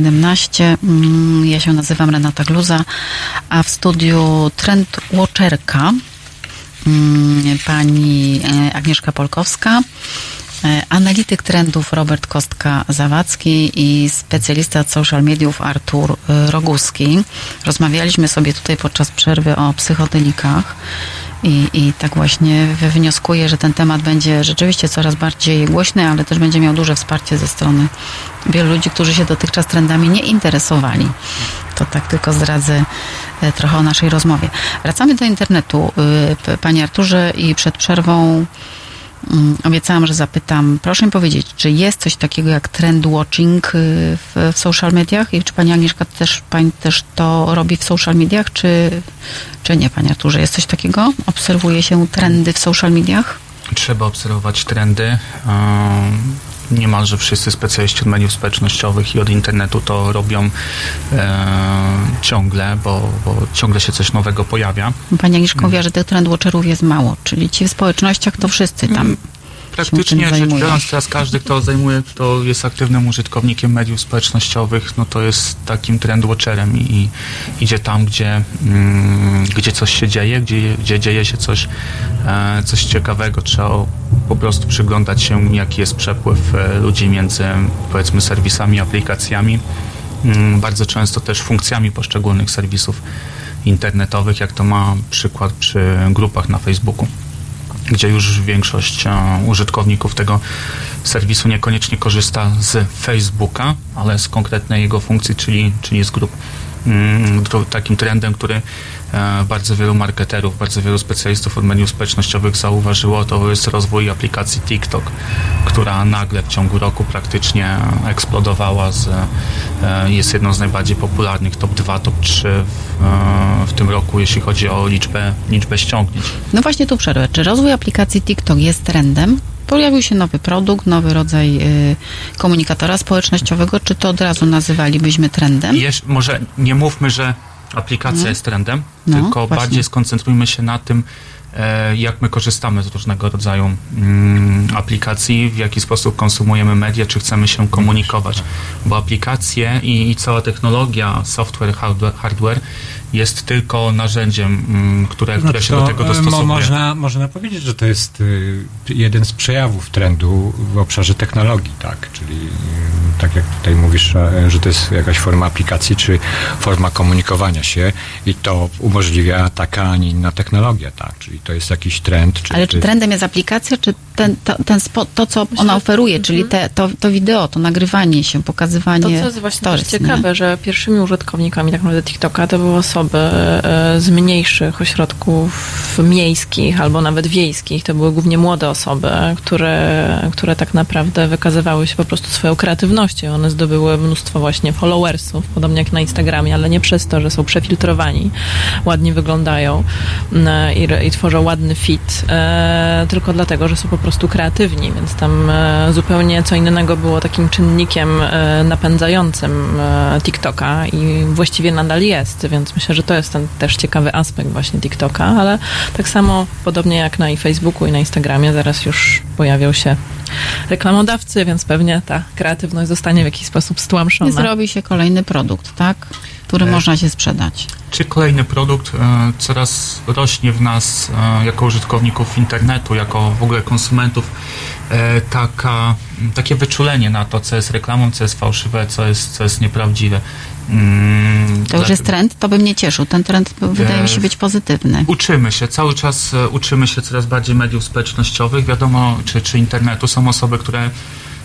2017. Mm, Ja się nazywam Renata Gluza, a w studiu Trend Watcherka mm, pani e, Agnieszka Polkowska, e, analityk trendów Robert Kostka-Zawadzki i specjalista od social mediów Artur e, Roguski. Rozmawialiśmy sobie tutaj podczas przerwy o psychodelikach. I, I tak właśnie wnioskuję, że ten temat będzie rzeczywiście coraz bardziej głośny, ale też będzie miał duże wsparcie ze strony wielu ludzi, którzy się dotychczas trendami nie interesowali. To tak tylko zdradzę e, trochę o naszej rozmowie. Wracamy do internetu, y, Panie Arturze, i przed przerwą mm, obiecałam, że zapytam. Proszę mi powiedzieć, czy jest coś takiego jak trend watching y, w, w social mediach i czy Pani Agnieszka też, Pani też to robi w social mediach, czy, czy nie, Panie Arturze? Jest coś takiego? Obserwuje się trendy w social mediach? Trzeba obserwować trendy. Niemalże wszyscy specjaliści od mediów społecznościowych i od internetu to robią e, ciągle, bo, bo ciągle się coś nowego pojawia. Pani Agnieszka mówiła, że tych trend watcherów jest mało, czyli ci w społecznościach to wszyscy tam Praktycznie rzecz biorąc, teraz każdy, kto zajmuje, kto jest aktywnym użytkownikiem mediów społecznościowych, no to jest takim trend watcherem i, i idzie tam, gdzie, mm, gdzie coś się dzieje, gdzie, gdzie dzieje się coś, e, coś ciekawego. Trzeba po prostu przyglądać się, jaki jest przepływ e, ludzi między, powiedzmy, serwisami, aplikacjami. Mm, bardzo często też funkcjami poszczególnych serwisów internetowych, jak to ma przykład przy grupach na Facebooku gdzie już większość e, użytkowników tego serwisu niekoniecznie korzysta z Facebooka, ale z konkretnej jego funkcji, czyli, czyli z grup. Mm, Takim trendem, który e, bardzo wielu marketerów, bardzo wielu specjalistów od mediów społecznościowych zauważyło, to jest rozwój aplikacji TikTok, która nagle w ciągu roku praktycznie eksplodowała. Z, e, jest jedną z najbardziej popularnych, top 2, top 3 w, e, w tym roku, jeśli chodzi o liczbę, liczbę ściągnięć. No właśnie tu przerwę. Czy rozwój aplikacji TikTok jest trendem? Pojawił się nowy produkt, nowy rodzaj y, komunikatora społecznościowego. Czy to od razu nazywalibyśmy trendem? Jesz, może nie mówmy, że aplikacja Mhm. jest trendem, No, tylko właśnie. bardziej skoncentrujmy się na tym, e, jak my korzystamy z różnego rodzaju mm, aplikacji, w jaki sposób konsumujemy media, czy chcemy się komunikować. Bo aplikacje i, i cała technologia, software, hardware, hardware jest tylko narzędziem, mm, które, które się to, do tego mo- dostosowuje. Można, można powiedzieć, że to jest y, jeden z przejawów trendu w obszarze technologii, tak? Czyli y, tak jak tutaj mówisz, że to jest jakaś forma aplikacji czy forma komunikowania się i to umożliwia taka, a nie inna technologia, tak? Czyli to jest jakiś trend. Czy, Ale czy trendem jest aplikacja, czy ten, to, ten spo, to, co ona oferuje, czyli te, to, to wideo, to nagrywanie się, pokazywanie To, co jest właśnie stories, też ciekawe, że pierwszymi użytkownikami tak naprawdę TikToka to były osoby e, z mniejszych ośrodków miejskich albo nawet wiejskich. To były głównie młode osoby, które, które tak naprawdę wykazywały się po prostu swoją kreatywnością. One zdobyły mnóstwo właśnie followersów, podobnie jak na Instagramie, ale nie przez to, że są przefiltrowani, ładnie wyglądają e, i, i tworzą ładny fit, e, tylko dlatego, że są po prostu kreatywni, więc tam e, zupełnie co innego było takim czynnikiem e, napędzającym e, TikToka i właściwie nadal jest, więc myślę, że to jest ten też ciekawy aspekt właśnie TikToka, ale tak samo podobnie jak na i Facebooku i na Instagramie zaraz już pojawią się reklamodawcy, więc pewnie ta kreatywność zostanie w jakiś sposób I stłamszona. zrobi się kolejny produkt, tak? Który E, można się sprzedać. Czy kolejny produkt e, coraz rośnie w nas e, jako użytkowników internetu, jako w ogóle konsumentów e, taka, takie wyczulenie na to, co jest reklamą, co jest fałszywe, co jest, co jest nieprawdziwe. Mm, To już dla- jest trend, to by mnie cieszył. Ten trend wydaje mi się być pozytywny. Uczymy się, cały czas e, uczymy się coraz bardziej mediów społecznościowych. Wiadomo, czy, czy internetu. Są osoby, które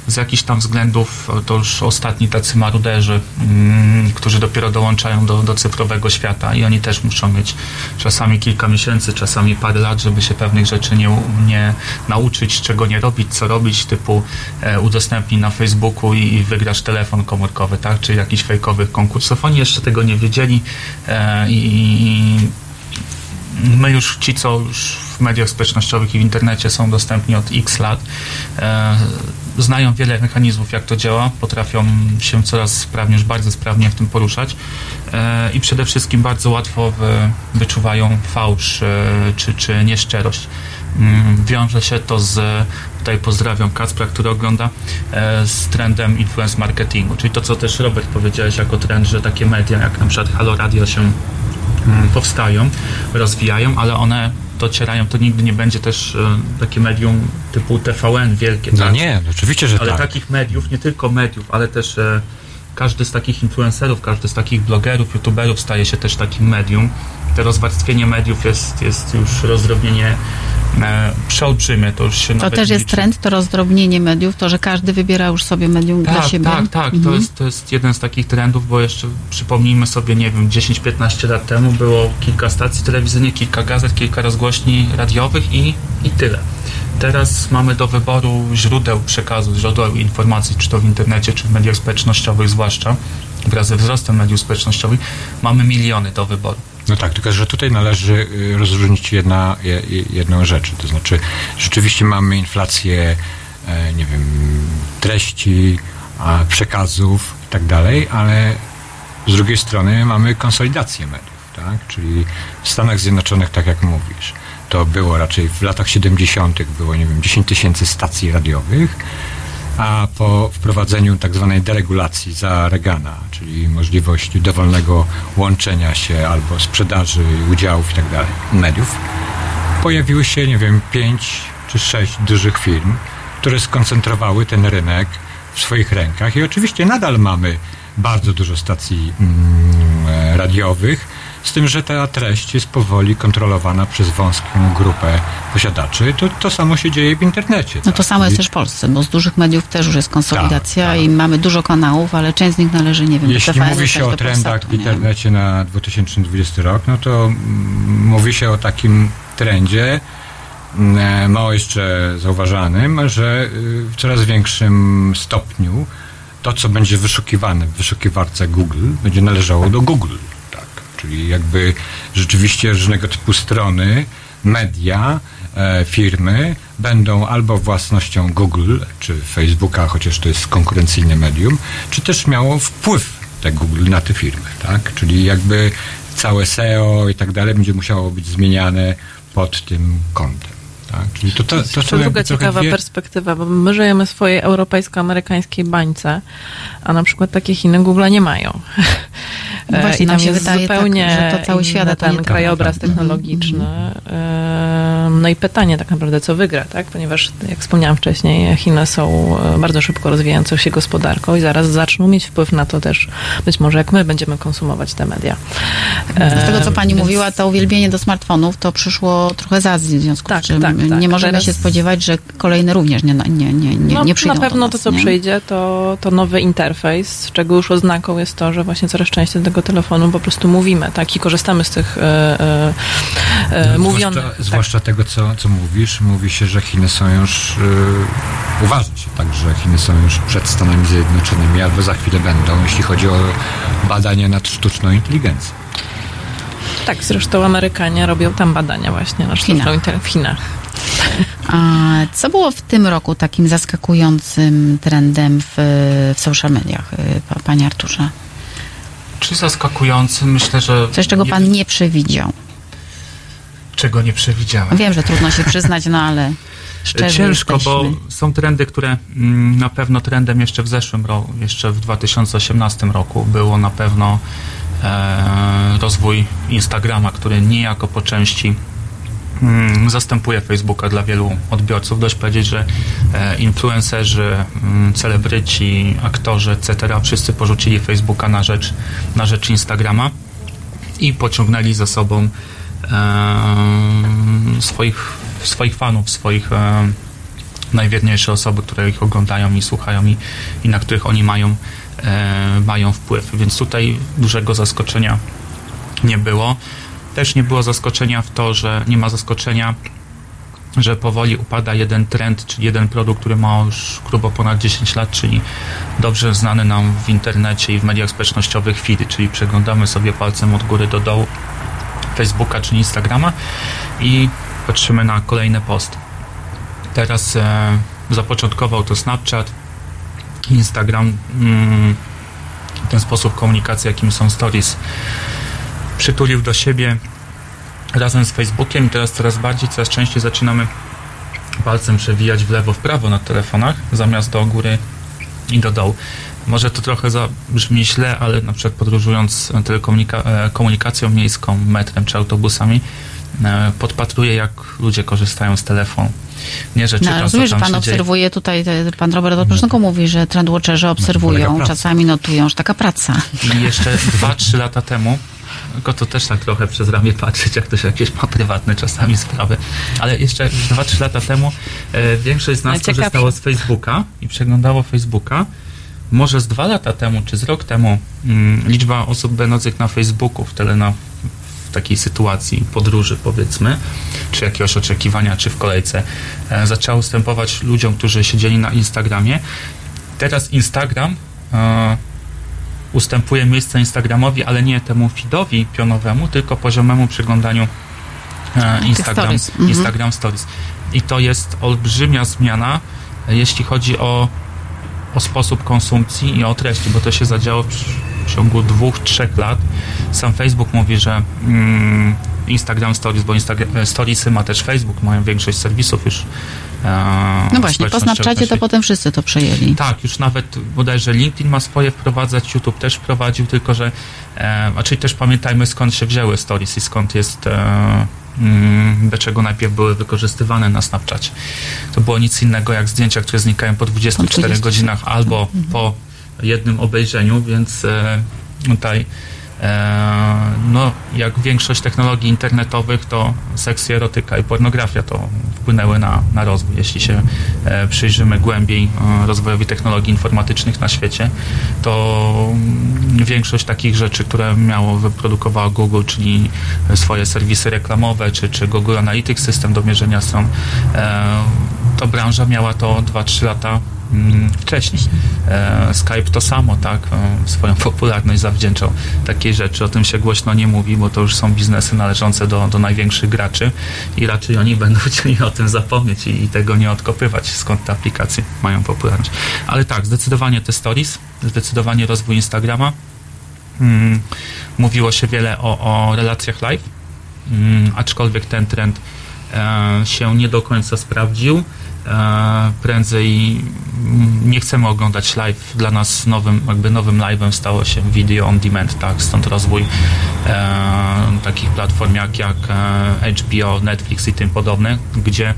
z jakichś tam względów, to już ostatni tacy maruderzy, mm, którzy dopiero dołączają do, do cyfrowego świata i oni też muszą mieć czasami kilka miesięcy, czasami parę lat, żeby się pewnych rzeczy nie, nie nauczyć, czego nie robić, co robić, typu e, udostępnij na Facebooku i, i wygrasz telefon komórkowy, tak, czy jakichś fejkowych konkursów. Oni jeszcze tego nie wiedzieli e, i, i my już ci, co już w mediach społecznościowych i w internecie są dostępni od x lat, e, znają wiele mechanizmów, jak to działa, potrafią się coraz sprawniej, już bardzo sprawnie w tym poruszać. E, i przede wszystkim bardzo łatwo wy, wyczuwają fałsz e, czy, czy nieszczerość. Mm, Wiąże się to z, tutaj pozdrawiam Kacpra, który ogląda, e, z trendem influence marketingu, czyli to, co też Robert powiedziałeś jako trend, że takie media jak na przykład Halo Radio się mm, powstają, rozwijają, ale one docierają, to nigdy nie będzie też e, takie medium typu TVN wielkie. No nie, oczywiście, że ale tak. takich mediów, nie tylko mediów, ale też e, każdy z takich influencerów, każdy z takich blogerów, youtuberów staje się też takim medium. To rozwarstwienie mediów jest, jest już rozdrobnienie e, przeolbrzymie. To już się To też jest liczy. trend, to rozdrobnienie mediów, to, że każdy wybiera już sobie medium dla Tak, siebie. tak, tak. To, Mhm. jest, to jest jeden z takich trendów, bo jeszcze przypomnijmy sobie, nie wiem, 10-15 lat temu było kilka stacji telewizyjnych, kilka gazet, kilka rozgłośni radiowych i, i tyle. Teraz mamy do wyboru źródeł przekazu, źródeł informacji, czy to w internecie, czy w mediach społecznościowych, zwłaszcza wraz ze wzrostem mediów społecznościowych, mamy miliony do wyboru. No tak, tylko że tutaj należy y, rozróżnić jedna, je- je- jedną rzecz. To znaczy, rzeczywiście mamy inflację, e, nie wiem, treści, przekazów i tak dalej, ale z drugiej strony mamy konsolidację mediów, tak? Czyli w Stanach Zjednoczonych, tak jak mówisz, to było raczej w latach 70. było, nie wiem, 10 tysięcy stacji radiowych, a po wprowadzeniu tak zwanej deregulacji za Reagana, czyli możliwości dowolnego łączenia się albo sprzedaży udziałów i tak dalej, mediów, pojawiły się, nie wiem, pięć czy sześć dużych firm, które skoncentrowały ten rynek w swoich rękach. I oczywiście nadal mamy bardzo dużo stacji mm, radiowych, z tym, że ta treść jest powoli kontrolowana przez wąską grupę posiadaczy. To, to samo się dzieje w internecie. No to tak? samo jest I- też w Polsce, bo z dużych mediów też już jest konsolidacja Tak, i mamy dużo kanałów, ale część z nich należy, nie wiem, do Jeśli TVN, mówi się o do trendach Polsatu, w nie? internecie na 2020 rok, no to mówi się o takim trendzie, mm, mało jeszcze zauważanym, że y, w coraz większym stopniu to, co będzie wyszukiwane w wyszukiwarce Google, będzie należało do Google. Czyli jakby rzeczywiście różnego typu strony, media, e, firmy będą albo własnością Google czy Facebooka, chociaż to jest konkurencyjne medium, czy też miało wpływ te Google na te firmy, tak? Czyli jakby całe SEO i tak dalej będzie musiało być zmieniane pod tym kątem. Tak? Czyli to, to, to, To są druga ciekawa dwie- perspektywa, bo my żyjemy w swojej europejsko-amerykańskiej bańce, a na przykład takie Chiny Google nie mają. No E, właśnie, I tam się jest wydaje tak, zupełnie że to cały świat, ten tak krajobraz naprawdę. technologiczny. No i pytanie tak naprawdę, co wygra, tak? Ponieważ, jak wspomniałam wcześniej, Chiny są e, bardzo szybko rozwijającą się gospodarką i zaraz zaczną mieć wpływ na to też, być może jak my będziemy konsumować te media. Z tego, co pani więc- mówiła, to uwielbienie do smartfonów to przyszło trochę z Azji, w związku Tak, z czym tak, tak. nie możemy Teraz- się spodziewać, że kolejne również nie, nie, nie, nie, no, nie przyjdą Na pewno do to, nas, co nie? przyjdzie, to, to nowy interfejs, czego już oznaką jest to, że właśnie coraz częściej do tego telefonu po prostu mówimy, tak? I korzystamy z tych e, e, e, No, mówionych. Zwłaszcza, tak. zwłaszcza tego, co, co mówisz. Mówi się, że Chiny są już. Yy, uważa się tak, że Chiny są już przed Stanami Zjednoczonymi albo za chwilę będą, jeśli chodzi o badania nad sztuczną inteligencją. tak, zresztą Amerykanie robią tam badania właśnie na sztuczną inteligencję w Chinach. A co było w tym roku takim zaskakującym trendem w, w social mediach, pa- panie Arturze? Czy zaskakujący? Myślę, że. Coś, czego pan nie przewidział. Czego nie przewidziałem. Wiem, że trudno się przyznać, no ale szczerze Ciężko, bo jesteśmy. są trendy, które mm, na pewno trendem jeszcze w zeszłym roku, jeszcze w 2018 roku było na pewno e, rozwój Instagrama, który niejako po części zastępuje Facebooka dla wielu odbiorców. Dość powiedzieć, że e, influencerzy, mm, celebryci, aktorzy, etc. wszyscy porzucili Facebooka na rzecz, na rzecz Instagrama i pociągnęli za sobą e, swoich, swoich fanów, swoich e, najwierniejsze osoby, które ich oglądają i słuchają i, i na których oni mają, mają wpływ. Więc tutaj dużego zaskoczenia nie było. Też nie było zaskoczenia w to, że nie ma zaskoczenia, że powoli upada jeden trend, czyli jeden produkt, który ma już grubo ponad 10 lat, czyli dobrze znany nam w internecie i w mediach społecznościowych feed, czyli przeglądamy sobie palcem od góry do dołu Facebooka czy Instagrama i patrzymy na kolejny post. Teraz e, zapoczątkował to Snapchat, Instagram, mm, ten sposób komunikacji, jakim są stories, przytulił do siebie razem z Facebookiem i teraz coraz bardziej, coraz częściej zaczynamy palcem przewijać w lewo, w prawo na telefonach, zamiast do góry i do dołu. Może to trochę zabrzmi źle, ale na przykład podróżując telekomunika- e, komunikacją miejską, metrem czy autobusami, e, podpatruję, jak ludzie korzystają z telefonu. Nie, że No, czytam, co rozumiem, że pan się dzieje. obserwuje tutaj, pan Robert od początku mówi, że trendwatcherzy obserwują, praca. czasami notują, że taka praca. I jeszcze 2-3 lata temu, tylko to też tak trochę przez ramię patrzeć, jak to się jakieś ma prywatne czasami sprawy, ale jeszcze 2-3 lata temu e, większość z nas korzystało z Facebooka i przeglądało Facebooka. Może z dwa lata temu, czy z rok temu mm, liczba osób będących na Facebooku w, tele, na, takiej sytuacji podróży powiedzmy, czy jakiegoś oczekiwania, czy w kolejce, e, zaczęła ustępować ludziom, którzy siedzieli na Instagramie. Teraz Instagram e, ustępuje miejsce Instagramowi, ale nie temu feedowi pionowemu, tylko poziomemu przeglądaniu e, Instagram, stories. Mhm. Instagram Stories. I to jest olbrzymia zmiana, e, jeśli chodzi o, o sposób konsumpcji i o treści, bo to się zadziało w, ciągu dwóch, trzech lat. Sam Facebook mówi, że mm, Instagram Stories, bo Instagram, e, Storiesy ma też Facebook, mają większość serwisów już. No właśnie, po Snapchacie to potem wszyscy to przejęli. Tak, już nawet bodajże LinkedIn ma swoje wprowadzać, YouTube też wprowadził, tylko że, e, czyli też pamiętajmy skąd się wzięły stories i skąd jest, e, mm, do czego najpierw były wykorzystywane na Snapchacie. To było nic innego jak zdjęcia, które znikają po 24 20. godzinach albo po jednym obejrzeniu, więc e, tutaj no, jak większość technologii internetowych, to seks, erotyka i pornografia to wpłynęły na, na rozwój. Jeśli się e, przyjrzymy głębiej e, rozwojowi technologii informatycznych na świecie, to mm, większość takich rzeczy, które miało, wyprodukowała Google, czyli swoje serwisy reklamowe, czy, czy Google Analytics, system do mierzenia stron, e, to branża miała to 2-3 lata mm, wcześniej. E, Skype to samo, tak, e, swoją popularność zawdzięczał takiej rzeczy. O tym się głośno nie mówi, bo to już są biznesy należące do, do największych graczy i raczej oni będą chcieli o tym zapomnieć i, i tego nie odkopywać, skąd te aplikacje mają popularność. Ale tak, zdecydowanie te stories, zdecydowanie rozwój Instagrama. Mm, mówiło się wiele o, o relacjach live, mm, aczkolwiek ten trend e, się nie do końca sprawdził. Prędzej nie chcemy oglądać live. Dla nas nowym, jakby nowym live'em stało się video on demand, tak? Stąd rozwój e, takich platform jak, jak e, HBO, Netflix i tym podobne, gdzie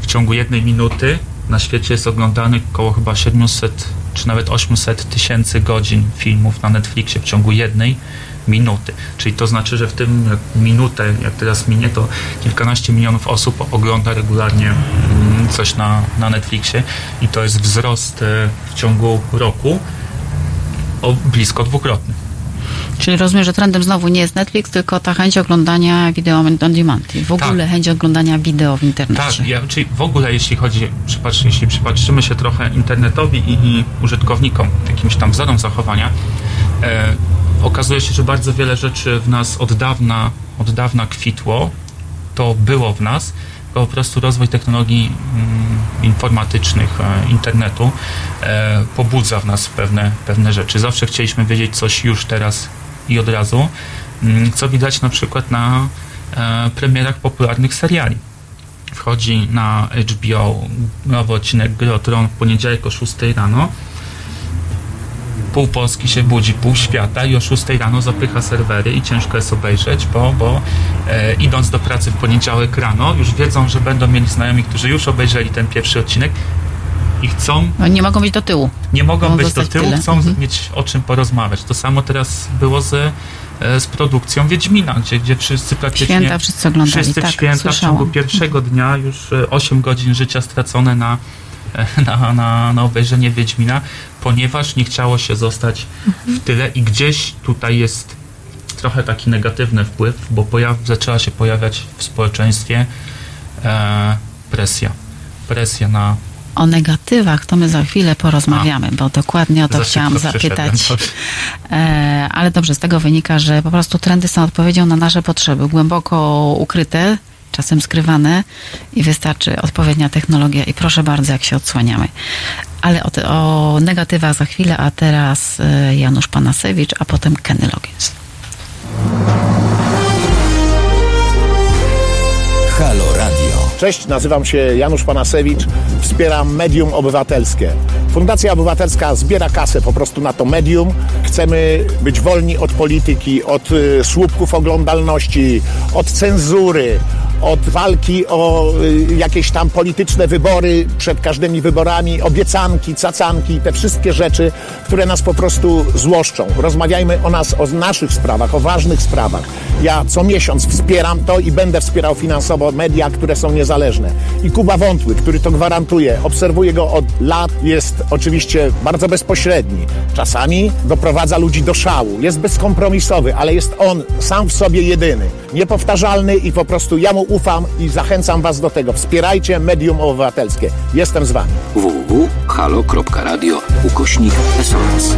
w ciągu jednej minuty na świecie jest oglądanych około chyba 700 czy nawet 800 tysięcy godzin filmów na Netflixie w ciągu jednej minuty. Czyli to znaczy, że w tym jak minutę, jak teraz minie, to kilkanaście milionów osób ogląda regularnie mm, coś na, na Netflixie i to jest wzrost e, w ciągu roku o blisko dwukrotny. Czyli rozumiem, że trendem znowu nie jest Netflix, tylko ta chęć oglądania wideo on demand. I w ogóle chęć oglądania wideo w internecie. Tak, ja, czyli w ogóle jeśli chodzi, przypatrz, jeśli przypatrzymy się trochę internetowi i, i użytkownikom, jakimś tam wzorom zachowania, e, okazuje się, że bardzo wiele rzeczy w nas od dawna, od dawna kwitło, to było w nas, po prostu rozwój technologii mm, informatycznych, e, internetu e, pobudza w nas pewne, pewne rzeczy. Zawsze chcieliśmy wiedzieć coś już teraz i od razu, mm, co widać na przykład na e, premierach popularnych seriali wchodzi na HBO nowy odcinek Gry o Tron w poniedziałek o 6 rano. Pół Polski się budzi, pół świata i o 6 rano zapycha serwery i ciężko jest obejrzeć, bo, bo e, idąc do pracy w poniedziałek rano już wiedzą, że będą mieli znajomi, którzy już obejrzeli ten pierwszy odcinek i chcą No, nie mogą być do tyłu. nie mogą Mogą być do tyłu, tyle. chcą Mhm. mieć o czym porozmawiać. To samo teraz było z, e, z produkcją Wiedźmina, gdzie, gdzie wszyscy praktycznie... Święta wszyscy oglądali, Wszyscy w tak, święta w słyszałam. ciągu pierwszego dnia już e, 8 godzin życia stracone na, e, na, na, na obejrzenie Wiedźmina, ponieważ nie chciało się zostać w tyle i gdzieś tutaj jest trochę taki negatywny wpływ, bo pojaw, zaczęła się pojawiać w społeczeństwie e, presja. Presja na O negatywach to my za chwilę porozmawiamy, bo dokładnie o to chciałam zapytać. E, ale dobrze, z tego wynika, że po prostu trendy są odpowiedzią na nasze potrzeby, głęboko ukryte, czasem skrywane i wystarczy odpowiednia technologia i proszę bardzo, jak się odsłaniamy. Ale o, te, o negatywach za chwilę, a teraz e, Janusz Panasewicz, a potem Kenny Loggins. Halo Radio. Cześć, nazywam się Janusz Panasewicz, wspieram Medium Obywatelskie. Fundacja Obywatelska zbiera kasę po prostu na to medium. Chcemy być wolni od polityki, od y, słupków oglądalności, od cenzury, od walki o y, jakieś tam polityczne wybory przed każdymi wyborami, obiecanki, cacanki, te wszystkie rzeczy, które nas po prostu złoszczą. Rozmawiajmy o nas, o naszych sprawach, o ważnych sprawach. Ja co miesiąc wspieram to i będę wspierał finansowo media, które są niezależne. I Kuba Wątły, który to gwarantuje, obserwuję go od lat, jest oczywiście bardzo bezpośredni. Czasami doprowadza ludzi do szału, jest bezkompromisowy, ale jest on sam w sobie jedyny, niepowtarzalny i po prostu ja mu ufam i zachęcam was do tego. Wspierajcie medium obywatelskie. Jestem z wami. www.halo.radio ukośnik SOS.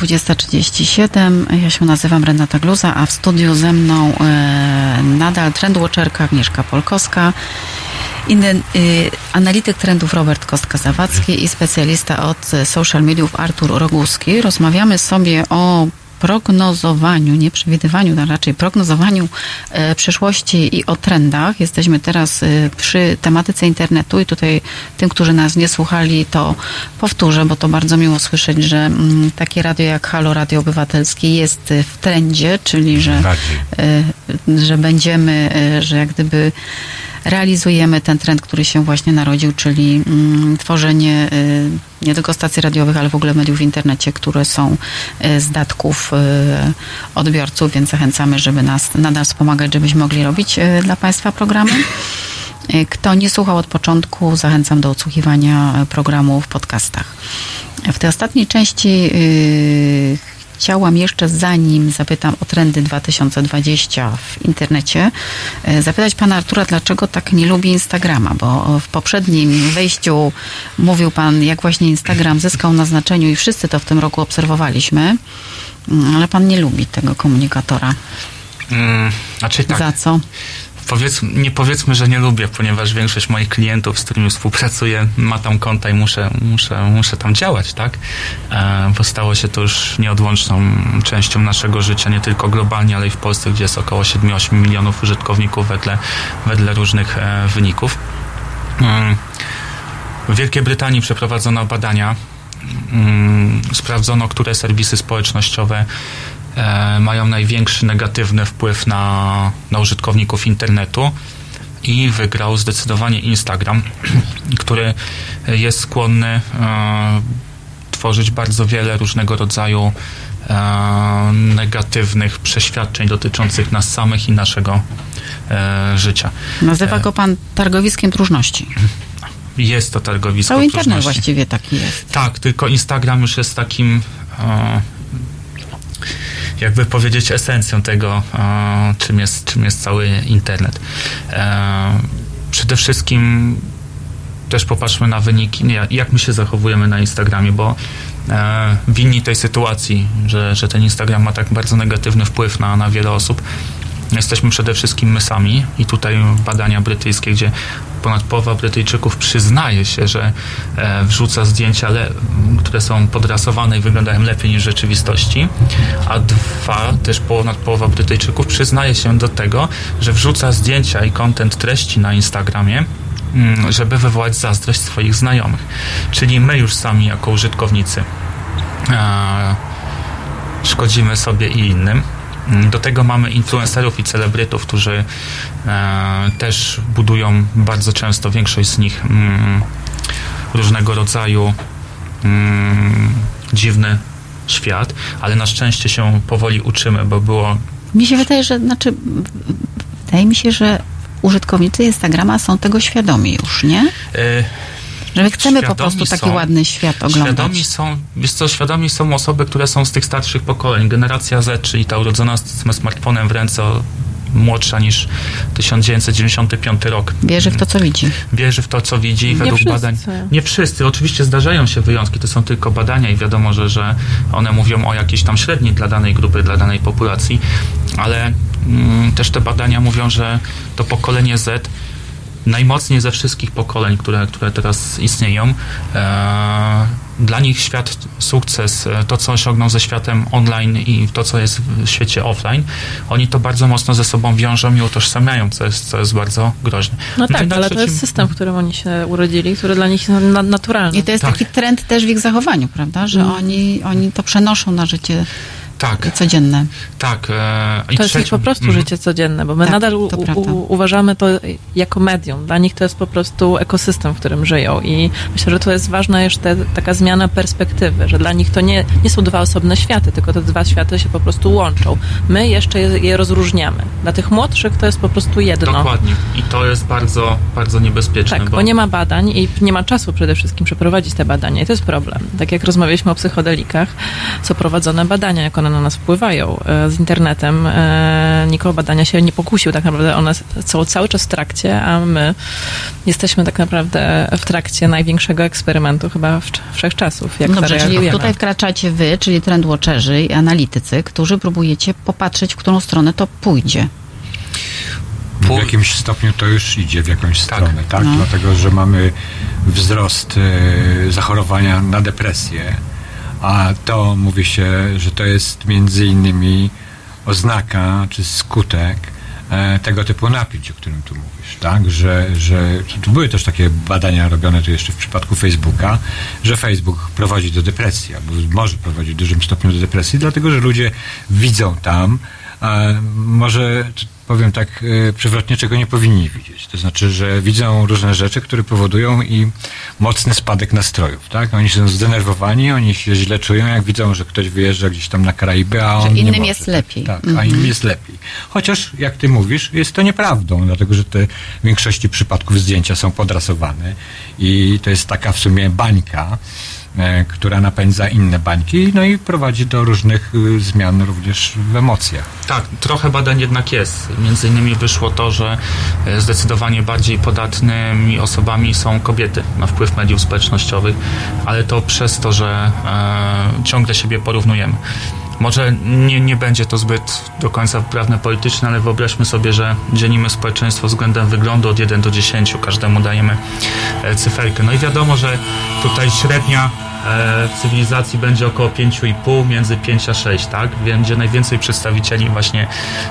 20.37. Ja się nazywam Renata Gluza, a w studiu ze mną e, nadal trendwatcherka Agnieszka Polkowska, inny, y, analityk trendów Robert Kostka-Zawadzki i specjalista od social mediów Artur Roguski. Rozmawiamy sobie o prognozowaniu, nie przewidywaniu, a raczej prognozowaniu e, przyszłości i o trendach. Jesteśmy teraz e, przy tematyce internetu i tutaj tym, którzy nas nie słuchali, to powtórzę, bo to bardzo miło słyszeć, że mm, takie radio jak Halo Radio Obywatelskie jest w trendzie, czyli że, e, że będziemy, e, że jak gdyby realizujemy ten trend, który się właśnie narodził, czyli mm, tworzenie y, nie tylko stacji radiowych, ale w ogóle mediów w internecie, które są y, z datków y, odbiorców, więc zachęcamy, żeby nas nadal wspomagać, żebyśmy mogli robić y, dla Państwa programy. Kto nie słuchał od początku, zachęcam do odsłuchiwania programu w podcastach. W tej ostatniej części chciałam jeszcze, zanim zapytam o trendy 2020 w internecie, e, zapytać pana Artura, dlaczego tak nie lubi Instagrama, bo w poprzednim wejściu mówił pan, jak właśnie Instagram zyskał na znaczeniu i wszyscy to w tym roku obserwowaliśmy, Mm, ale pan nie lubi tego komunikatora. Mm, znaczy tak. Za co? Powiedz, nie powiedzmy, że nie lubię, ponieważ większość moich klientów, z którymi współpracuję, ma tam konta i muszę, muszę, muszę tam działać, tak? E, bo stało się to już nieodłączną częścią naszego życia, nie tylko globalnie, ale i w Polsce, gdzie jest około 7-8 milionów użytkowników wedle, wedle różnych e, wyników. Mm. W Wielkiej Brytanii przeprowadzono badania. Mm, Sprawdzono, które serwisy społecznościowe mają największy negatywny wpływ na, na użytkowników internetu i wygrał zdecydowanie Instagram, który jest skłonny e, tworzyć bardzo wiele różnego rodzaju e, negatywnych przeświadczeń dotyczących nas samych i naszego e, życia. Nazywa E, go pan targowiskiem próżności. Jest to targowisko Cały internet próżności. właściwie taki jest. Tak, tylko Instagram już jest takim, e, jakby powiedzieć, esencją tego, e, czym, jest, czym jest cały internet. E, przede wszystkim też popatrzmy na wyniki, nie, jak my się zachowujemy na Instagramie, bo e, winni tej sytuacji, że, że ten Instagram ma tak bardzo negatywny wpływ na, na wiele osób, jesteśmy przede wszystkim my sami i tutaj badania brytyjskie, gdzie ponad połowa Brytyjczyków przyznaje się, że e, wrzuca zdjęcia, które są podrasowane i wyglądają lepiej niż w rzeczywistości, a dwa, też ponad połowa Brytyjczyków przyznaje się do tego, że wrzuca zdjęcia i content treści na Instagramie, mm, żeby wywołać zazdrość swoich znajomych. Czyli my już sami jako użytkownicy e, szkodzimy sobie i innym. Mm, Do tego mamy influencerów i celebrytów, którzy e, też budują bardzo często, większość z nich, mm, różnego rodzaju mm, dziwny świat, ale na szczęście się powoli uczymy, bo było Mi się wydaje, że znaczy, wydaje mi się, że użytkownicy Instagrama są tego świadomi już, nie? e, Że my chcemy po Świadomi prostu taki są. ładny świat oglądać. Świadomi są, wiesz co, świadomi są osoby, które są z tych starszych pokoleń. Generacja Z, czyli ta urodzona z smartfonem w ręce, o- młodsza niż 1995 rok. Wierzy w to, co widzi. Wierzy w to, co widzi i Nie według wszyscy. badań. Nie wszyscy. Oczywiście zdarzają się wyjątki, to są tylko badania i wiadomo, że, że one mówią o jakiejś tam średniej dla danej grupy, dla danej populacji, ale mm, też te badania mówią, że to pokolenie Z najmocniej ze wszystkich pokoleń, które, które teraz istnieją. E, dla nich świat, sukces, e, to co osiągną ze światem online i to co jest w świecie offline, oni to bardzo mocno ze sobą wiążą i utożsamiają, co jest, co jest bardzo groźne. No tak, na ale to trzecim- jest system, w którym oni się urodzili, który dla nich jest na, naturalny. I to jest taki trend też w ich zachowaniu, prawda? Że Mm. oni, oni to przenoszą na życie Tak. codzienne. Tak. E, i To jest ich po prostu Mhm. życie codzienne, bo my Tak, nadal u, u, uważamy to jako medium. Dla nich to jest po prostu ekosystem, w którym żyją i myślę, że to jest ważna jeszcze taka zmiana perspektywy, że dla nich to nie, nie są dwa osobne światy, tylko te dwa światy się po prostu łączą. My jeszcze je, je rozróżniamy. Dla tych młodszych to jest po prostu jedno. Dokładnie. I to jest bardzo, bardzo niebezpieczne. Tak, bo nie ma badań i nie ma czasu przede wszystkim przeprowadzić te badania i to jest problem. Tak jak rozmawialiśmy o psychodelikach, są prowadzone badania, jak one one na nas wpływają e, z internetem. E, Nikogo badania się nie pokusił, tak naprawdę one są cały czas w trakcie, a my jesteśmy tak naprawdę w trakcie największego eksperymentu chyba w- wszechczasów. Jak Dobrze, czyli tutaj wkraczacie wy, czyli trendwatcherzy i analitycy, którzy próbujecie popatrzeć, w którą stronę to pójdzie. W jakimś stopniu to już idzie w jakąś stronę, tak? No. Dlatego, że mamy wzrost e, zachorowania na depresję, a to mówi się, że to jest między innymi oznaka czy skutek e, tego typu napięć, o którym tu mówisz, tak? Że, że tu były też takie badania robione tu jeszcze w przypadku Facebooka, że Facebook prowadzi do depresji, albo może prowadzić w dużym stopniu do depresji, dlatego, że ludzie widzą tam, a może powiem tak e, przewrotnie, czego nie powinni widzieć. To znaczy, że widzą różne rzeczy, które powodują im mocny spadek nastrojów, tak? Oni są zdenerwowani, oni się źle czują, jak widzą, że ktoś wyjeżdża gdzieś tam na Karaiby, a Że on nie innym może. jest lepiej. Tak, a Mhm. innym jest lepiej. Chociaż, jak ty mówisz, jest to nieprawdą, dlatego, że te w większości przypadków zdjęcia są podrasowane i to jest taka w sumie bańka, która napędza inne bańki, no i prowadzi do różnych y, zmian również w emocjach. Tak, trochę badań jednak jest. Między innymi wyszło to, że e, zdecydowanie bardziej podatnymi osobami są kobiety na wpływ mediów społecznościowych, ale to przez to, że e, ciągle siebie porównujemy. Może nie, nie będzie to zbyt do końca wprawne politycznie, ale wyobraźmy sobie, że dzielimy społeczeństwo względem wyglądu od 1 do 10, każdemu dajemy e, cyferkę. No i wiadomo, że tutaj średnia w cywilizacji będzie około 5,5, między 5 a 6, tak? Będzie najwięcej przedstawicieli właśnie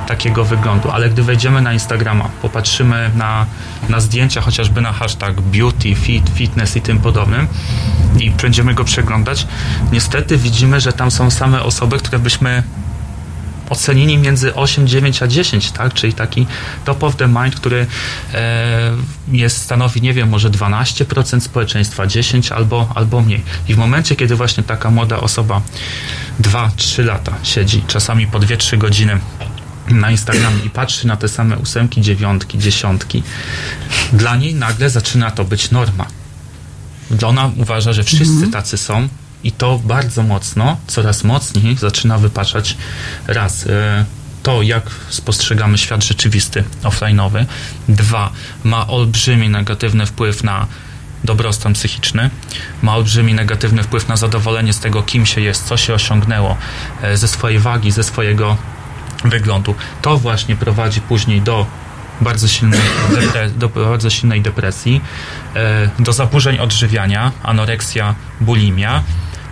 takiego wyglądu. Ale gdy wejdziemy na Instagrama, popatrzymy na, na zdjęcia, chociażby na hashtag beauty, fit, fitness i tym podobnym i będziemy go przeglądać, niestety widzimy, że tam są same osoby, które byśmy ocenili między 8, 9 a 10, tak? Czyli taki top of the mind, który e, jest, stanowi, nie wiem, może 12% społeczeństwa, 10 albo, albo mniej. I w momencie, kiedy właśnie taka młoda osoba 2-3 lata siedzi, czasami po 2-3 godziny na Instagramie i patrzy na te same ósemki, dziewiątki, dziesiątki, dla niej nagle zaczyna to być norma. Ona uważa, że wszyscy tacy są i to bardzo mocno, coraz mocniej zaczyna wypaczać raz e, to, jak spostrzegamy świat rzeczywisty, offline'owy. Dwa, ma olbrzymi negatywny wpływ na dobrostan psychiczny, ma olbrzymi negatywny wpływ na zadowolenie z tego, kim się jest, co się osiągnęło, e, ze swojej wagi, ze swojego wyglądu. To właśnie prowadzi później do bardzo silnej, do bardzo silnej depresji, e, do zaburzeń odżywiania, anoreksja, bulimia.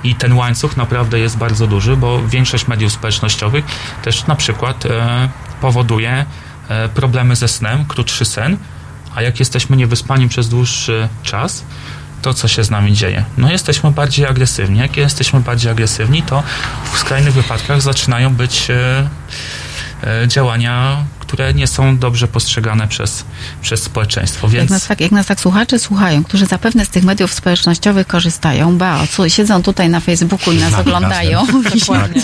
I ten łańcuch naprawdę jest bardzo duży, bo większość mediów społecznościowych też na przykład e, powoduje e, problemy ze snem, krótszy sen, a jak jesteśmy niewyspani przez dłuższy czas, to co się z nami dzieje? No jesteśmy bardziej agresywni. Jak jesteśmy bardziej agresywni, to w skrajnych wypadkach zaczynają być e, działania, które nie są dobrze postrzegane przez, przez społeczeństwo. Jak Więc nas, tak, jak nas tak słuchacze słuchają, którzy zapewne z tych mediów społecznościowych korzystają, ba, co, siedzą tutaj na Facebooku i nas Znamy oglądają.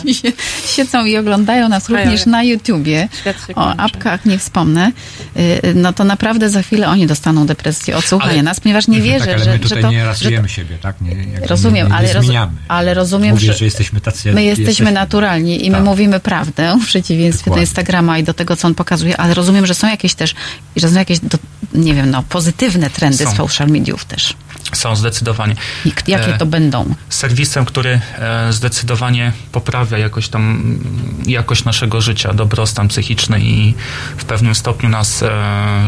I się- siedzą i oglądają nas również jak- na YouTubie. O apkach nie wspomnę, Y, no to naprawdę za chwilę oni dostaną depresję od słuchania Ale- nas, ponieważ nie wierzę, tak, ale że, my że tutaj to... nie że rasujemy to siebie, tak? Nie, rozumiem, nie, nie ale, roz, ale rozumiem, Mówię, że, że jesteśmy tacy... my jesteśmy naturalni i my Tak. mówimy prawdę w przeciwieństwie do Dokładnie. Instagrama i do tego, co on pokazuje, ale rozumiem, że są jakieś też, że są jakieś, do, nie wiem, no, pozytywne trendy Są. z social mediów też. są zdecydowanie. I jakie E, to będą? serwisem, który e, zdecydowanie poprawia jakoś tam mm, jakość naszego życia, dobrostan psychiczny i w pewnym stopniu nas e,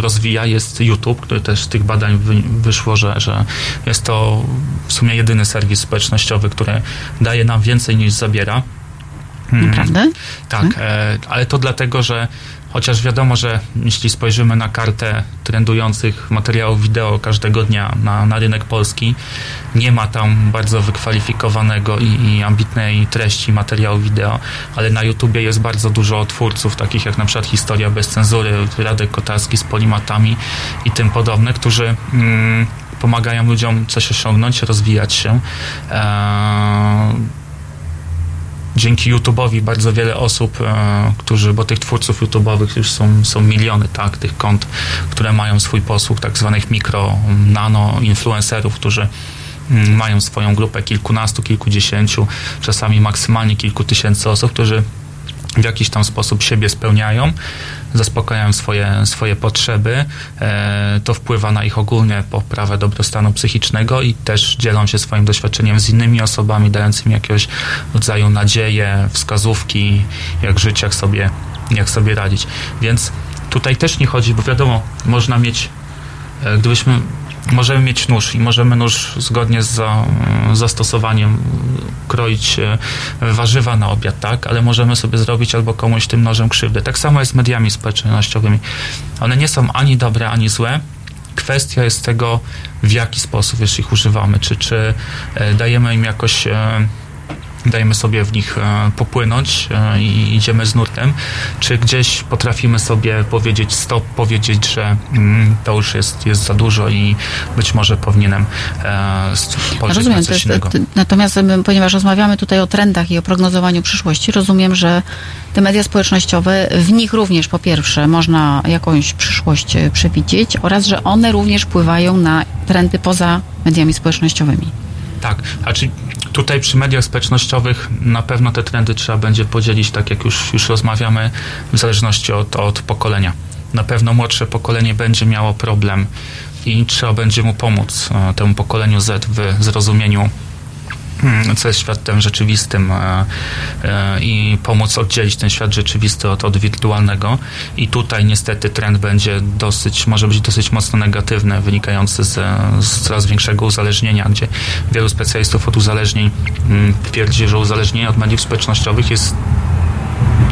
rozwija, jest YouTube, który też z tych badań wy, wyszło, że, że jest to w sumie jedyny serwis społecznościowy, który daje nam więcej niż zabiera. Naprawdę? tak, e, ale to dlatego, że chociaż wiadomo, że jeśli spojrzymy na kartę trendujących materiałów wideo każdego dnia na, na rynek polski, nie ma tam bardzo wykwalifikowanego i, i ambitnej treści materiału wideo, ale na YouTubie jest bardzo dużo twórców, takich jak na przykład Historia bez cenzury, Radek Kotarski z Polimatami i tym podobne, którzy mm, pomagają ludziom coś osiągnąć, rozwijać się. Eee, dzięki YouTube'owi bardzo wiele osób, e, którzy, bo tych twórców YouTube'owych już są, są miliony, tak, tych kont, które mają swój posług, tak zwanych mikro, nano influencerów, którzy mm, mają swoją grupę kilkunastu, kilkudziesięciu, czasami maksymalnie kilku tysięcy osób, którzy w jakiś tam sposób siebie spełniają, zaspokajają swoje, swoje potrzeby. E, to wpływa na ich ogólnie poprawę dobrostanu psychicznego i też dzielą się swoim doświadczeniem z innymi osobami, dając im jakiegoś rodzaju nadzieję, wskazówki, jak żyć, jak sobie, jak sobie radzić. Więc tutaj też nie chodzi, bo wiadomo, można mieć, e, gdybyśmy możemy mieć nóż i możemy nóż zgodnie z za, zastosowaniem kroić e, warzywa na obiad, tak? Ale możemy sobie zrobić albo komuś tym nożem krzywdę. Tak samo jest z mediami społecznościowymi. One nie są ani dobre, ani złe. Kwestia jest tego, w jaki sposób już ich używamy. Czy, czy e, dajemy im jakoś e, dajemy sobie w nich e, popłynąć e, i idziemy z nurtem, czy gdzieś potrafimy sobie powiedzieć stop, powiedzieć, że mm, to już jest, jest za dużo i być może powinienem e, spojrzeć Rozumiem, na coś innego. natomiast ponieważ rozmawiamy tutaj o trendach i o prognozowaniu przyszłości, rozumiem, że te media społecznościowe, w nich również po pierwsze można jakąś przyszłość e, przewidzieć oraz, że one również wpływają na trendy poza mediami społecznościowymi. Tak, a czy tutaj przy mediach społecznościowych na pewno te trendy trzeba będzie podzielić, tak jak już, już rozmawiamy, w zależności od, od pokolenia. Na pewno młodsze pokolenie będzie miało problem i trzeba będzie mu pomóc e, temu pokoleniu Z w zrozumieniu co jest światem rzeczywistym e, e, i pomóc oddzielić ten świat rzeczywisty od, od wirtualnego. I tutaj niestety trend będzie dosyć, może być dosyć mocno negatywny, wynikający z, z coraz większego uzależnienia, gdzie wielu specjalistów od uzależnień mm, twierdzi, że uzależnienie od mediów społecznościowych jest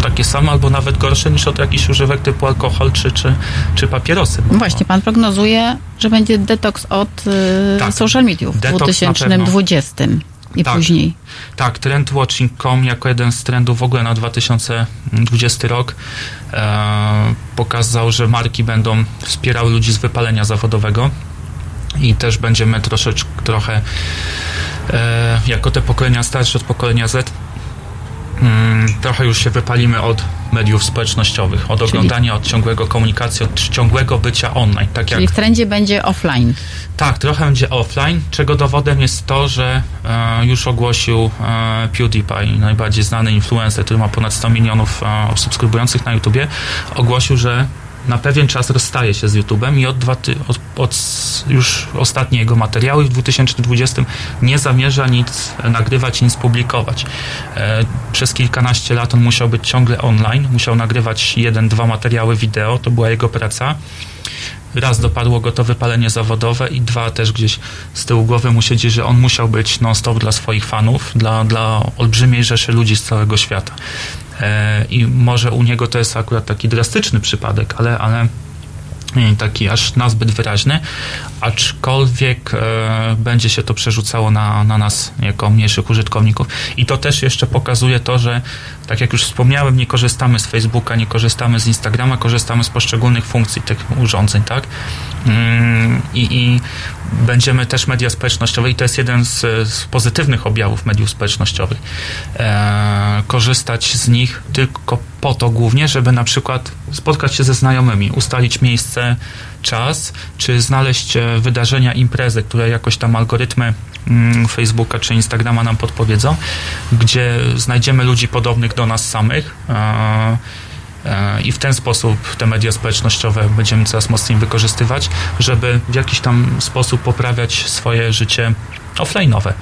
takie samo albo nawet gorsze niż od jakichś używek typu alkohol czy, czy, czy papierosy. No Właśnie, pan prognozuje, że będzie detoks od y, Tak. social mediów w Detoks na 2020 i Tak. później. Tak, trend Watching.com jako jeden z trendów w ogóle na 2020 rok e, pokazał, że marki będą wspierały ludzi z wypalenia zawodowego i też będziemy troszeczkę, trochę e, jako te pokolenia starsze od pokolenia Z mm, trochę już się wypalimy od mediów społecznościowych, od Czyli- oglądania, od ciągłego komunikacji, od ciągłego bycia online. Tak jak Czyli w trendzie będzie offline. tak, trochę będzie offline, czego dowodem jest to, że e, już ogłosił e, PewDiePie, najbardziej znany influencer, który ma ponad 100 milionów e, subskrybujących na YouTubie, ogłosił, że na pewien czas rozstaje się z YouTubem i od, dwa ty, od, od już ostatnie jego materiały w 2020 nie zamierza nic nagrywać nic publikować. E, przez kilkanaście lat on musiał być ciągle online, musiał nagrywać jeden, dwa materiały wideo, to była jego praca raz dopadło go to wypalenie zawodowe i dwa też gdzieś z tyłu głowy mu siedzi, że on musiał być non-stop dla swoich fanów, dla, dla olbrzymiej rzeszy ludzi z całego świata. E, I może u niego to jest akurat taki drastyczny przypadek, ale, ale nie taki aż nazbyt wyraźny, aczkolwiek e, będzie się to przerzucało na, na nas jako mniejszych użytkowników. I to też jeszcze pokazuje to, że tak jak już wspomniałem, nie korzystamy z Facebooka, nie korzystamy z Instagrama, korzystamy z poszczególnych funkcji tych urządzeń, tak? Mm, I, i będziemy też media społecznościowe i to jest jeden z, z pozytywnych objawów mediów społecznościowych. E, korzystać z nich tylko po to głównie, żeby na przykład spotkać się ze znajomymi, ustalić miejsce, czas, czy znaleźć e, wydarzenia, imprezy, które jakoś tam algorytmy mm, Facebooka czy Instagrama nam podpowiedzą, gdzie znajdziemy ludzi podobnych do nas samych. E, I w ten sposób te media społecznościowe będziemy coraz mocniej wykorzystywać, żeby w jakiś tam sposób poprawiać swoje życie offline'owe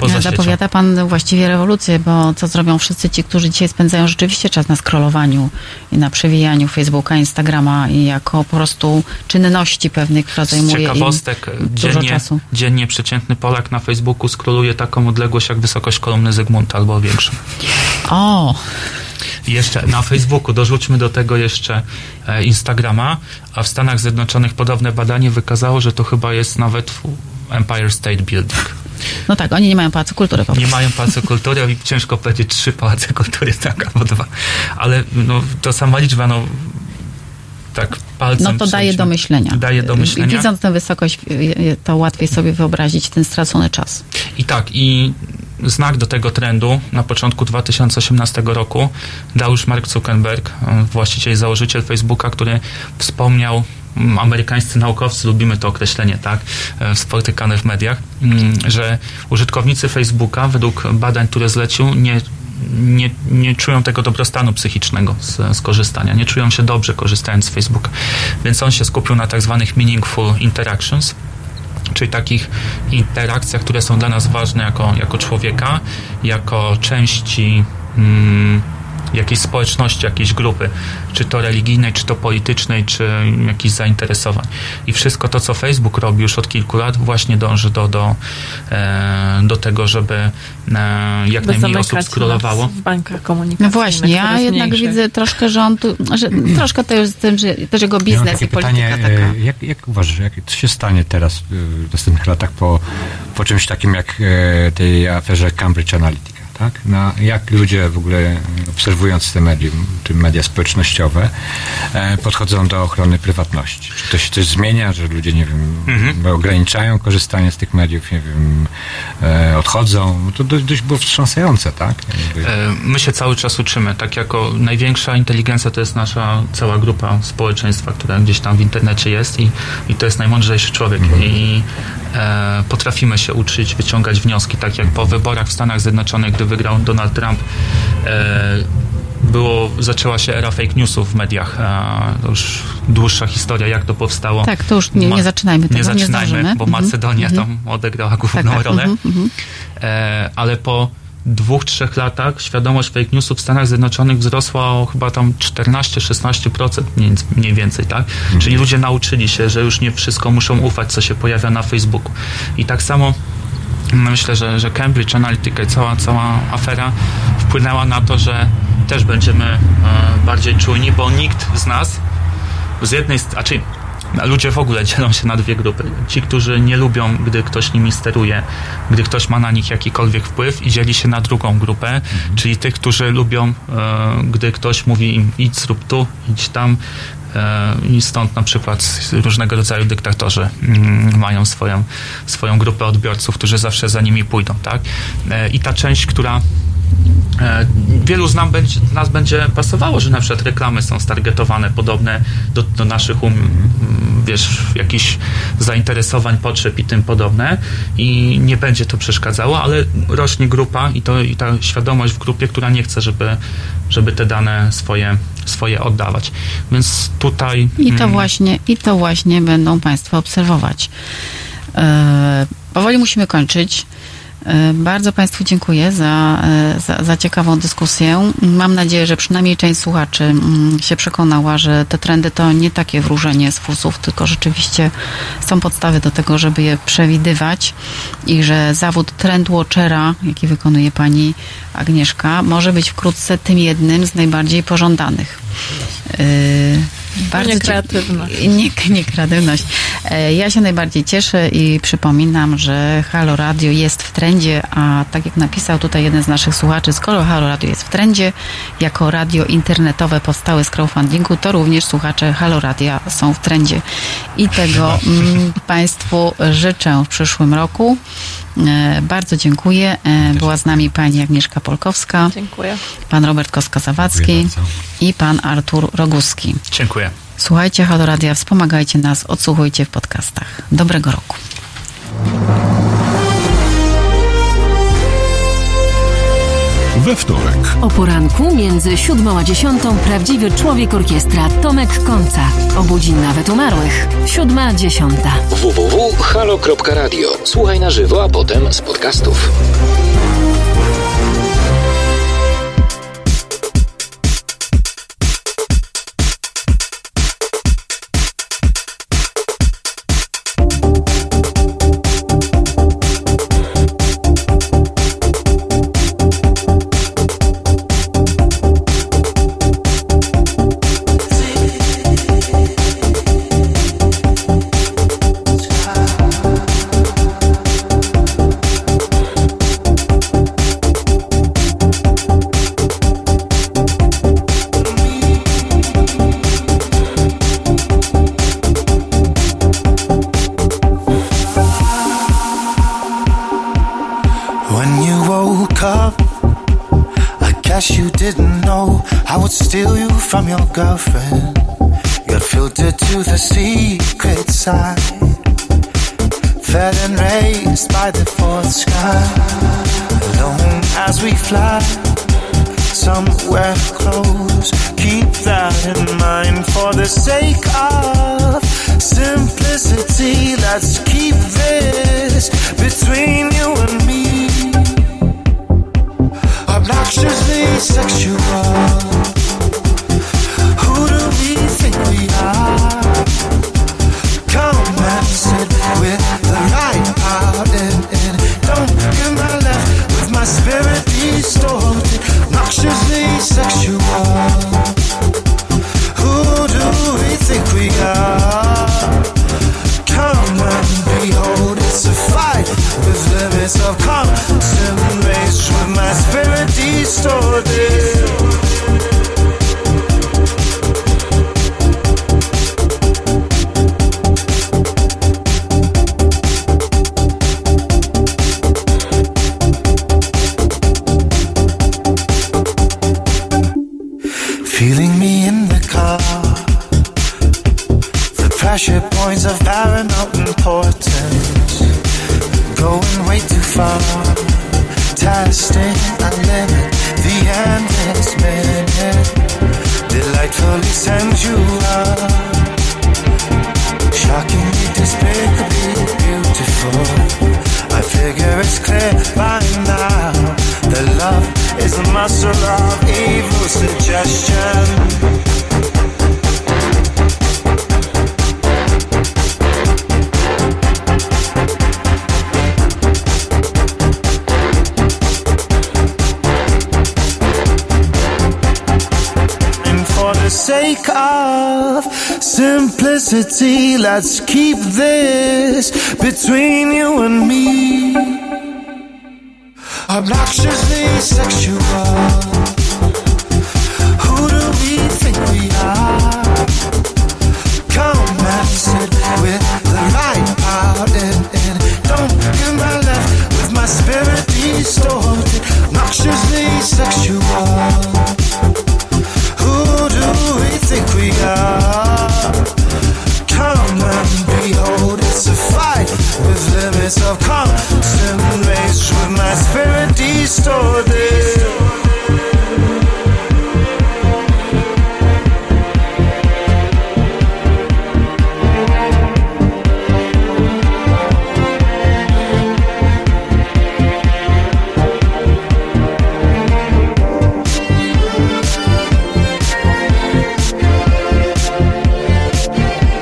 poza siecią. Zapowiada pan właściwie rewolucję, bo co zrobią wszyscy ci, którzy dzisiaj spędzają rzeczywiście czas na scrollowaniu i na przewijaniu Facebooka, Instagrama i jako po prostu czynności pewnych, która zajmuje im ciekawostek, dużo dziennie, czasu. dziennie przeciętny Polak na Facebooku skroluje taką odległość jak wysokość kolumny Zygmunta albo większą. O, jeszcze na Facebooku dorzućmy do tego jeszcze e, Instagrama, a w Stanach Zjednoczonych podobne badanie wykazało, że to chyba jest nawet Empire State Building. no tak, oni nie mają pałacu kultury po Nie mają pałacu kultury i ciężko powiedzieć trzy pałace kultury, tak, albo dwa. Ale no, to sama liczba, no tak palcem No to daje do myślenia. Daje do myślenia. Widząc tę wysokość, to łatwiej sobie wyobrazić ten stracony czas. I tak, i znak do tego trendu na początku 2018 roku dał już Mark Zuckerberg, właściciel i założyciel Facebooka, który wspomniał amerykańscy naukowcy, lubimy to określenie, tak, spotykane w mediach, mm, że użytkownicy Facebooka według badań, które zlecił, nie, nie, nie czują tego dobrostanu psychicznego z, z korzystania, nie czują się dobrze korzystając z Facebooka. Więc on się skupił na tak zwanych meaningful interactions, czyli takich interakcjach, które są dla nas ważne jako, jako człowieka, jako części mm, jakiejś społeczności, jakiejś grupy, czy to religijnej, czy to politycznej, czy jakichś zainteresowań. I wszystko to, co Facebook robi już od kilku lat, właśnie dąży do, do, e, do tego, żeby e, jak By najmniej osób nas W bankach komunikacyjnych. No właśnie, ja jednak mniejszych. widzę troszkę, że on tu, że troszkę to jest z tym, że też jego Ja biznes takie i polityka pytanie, taka. e, jak, jak uważasz, jak, co się stanie teraz w następnych latach po, po czymś takim jak tej aferze Cambridge Analytica? Tak? No, jak ludzie w ogóle e, obserwując te medium, czy media społecznościowe e, podchodzą do ochrony prywatności? Czy to się coś zmienia, że ludzie, nie wiem, Mhm. ograniczają korzystanie z tych mediów, nie wiem, e, odchodzą? No To dość, dość było wstrząsające, tak? My się cały czas uczymy. Tak jako największa inteligencja to jest nasza cała grupa społeczeństwa, która gdzieś tam w internecie jest i, i to jest najmądrzejszy człowiek. I e, potrafimy się uczyć, wyciągać wnioski, tak jak po wyborach w Stanach Zjednoczonych, gdy wygrał Donald Trump. E, było, zaczęła się era fake newsów w mediach. E, to już dłuższa historia, jak to powstało. Tak, to już nie, nie zaczynajmy tego, Nie nie, zaczynajmy, zdążymy. bo Mhm, Macedonia mhm. tam odegrała główną Tak, tak, rolę. mhm, mhm. E, ale po dwóch, trzech latach świadomość fake newsów w Stanach Zjednoczonych wzrosła o chyba tam 14-16% mniej, mniej więcej, tak? Czyli ludzie nauczyli się, że już nie wszystko muszą ufać, co się pojawia na Facebooku. I tak samo no, myślę, że, że Cambridge Analytica i cała, cała afera wpłynęła na to, że też będziemy e, bardziej czujni, bo nikt z nas z jednej strony, znaczy ludzie w ogóle dzielą się na dwie grupy. Ci, którzy nie lubią, gdy ktoś nimi steruje, gdy ktoś ma na nich jakikolwiek wpływ i dzieli się na drugą grupę, czyli tych, którzy lubią, e, gdy ktoś mówi im idź, zrób tu, idź tam, e, i stąd na przykład różnego rodzaju dyktatorzy mm, mają swoją, swoją grupę odbiorców, którzy zawsze za nimi pójdą, tak? E, I ta część, która Wielu z nam będzie, nas będzie pasowało, że na przykład reklamy są stargetowane podobne do, do naszych um, mm, wiesz, jakichś zainteresowań, potrzeb i tym podobne i nie będzie to przeszkadzało, ale rośnie grupa i, to, i ta świadomość w grupie, która nie chce, żeby, żeby te dane swoje, swoje oddawać. Więc tutaj... I to mm, właśnie, i to właśnie będą Państwo obserwować. E, powoli musimy kończyć. E, Bardzo Państwu dziękuję za, e, za, za ciekawą dyskusję. Mam nadzieję, że przynajmniej część słuchaczy mm, się przekonała, że te trendy to nie takie wróżenie z fusów, tylko rzeczywiście są podstawy do tego, żeby je przewidywać i że zawód trend watchera, jaki wykonuje Pani Agnieszka, może być wkrótce tym jednym z najbardziej pożądanych. E, Bardzo Nie kreatywność. Nie, nie kreatywność. E, Ja się najbardziej cieszę i przypominam, że Halo Radio jest w trendzie, a tak jak napisał tutaj jeden z naszych słuchaczy, skoro Halo Radio jest w trendzie, jako radio internetowe powstałe z crowdfundingu, to również słuchacze Halo Radia są w trendzie. I tego mm, Państwu życzę w przyszłym roku. E, Bardzo dziękuję. E, Była z nami pani Agnieszka Polkowska, Dziękuję. pan Robert Dziękuję bardzo. i pan Artur Roguski. Dziękuję. Słuchajcie Halo Radia, wspomagajcie nas, odsłuchujcie w podcastach. Dobrego roku. We wtorek O poranku między siódmą a dziesiątą prawdziwy człowiek orkiestra Tomek Końca. Obudzi nawet umarłych. Siódma, dziesiąta. www.halo.radio. Słuchaj na żywo, a potem z podcastów.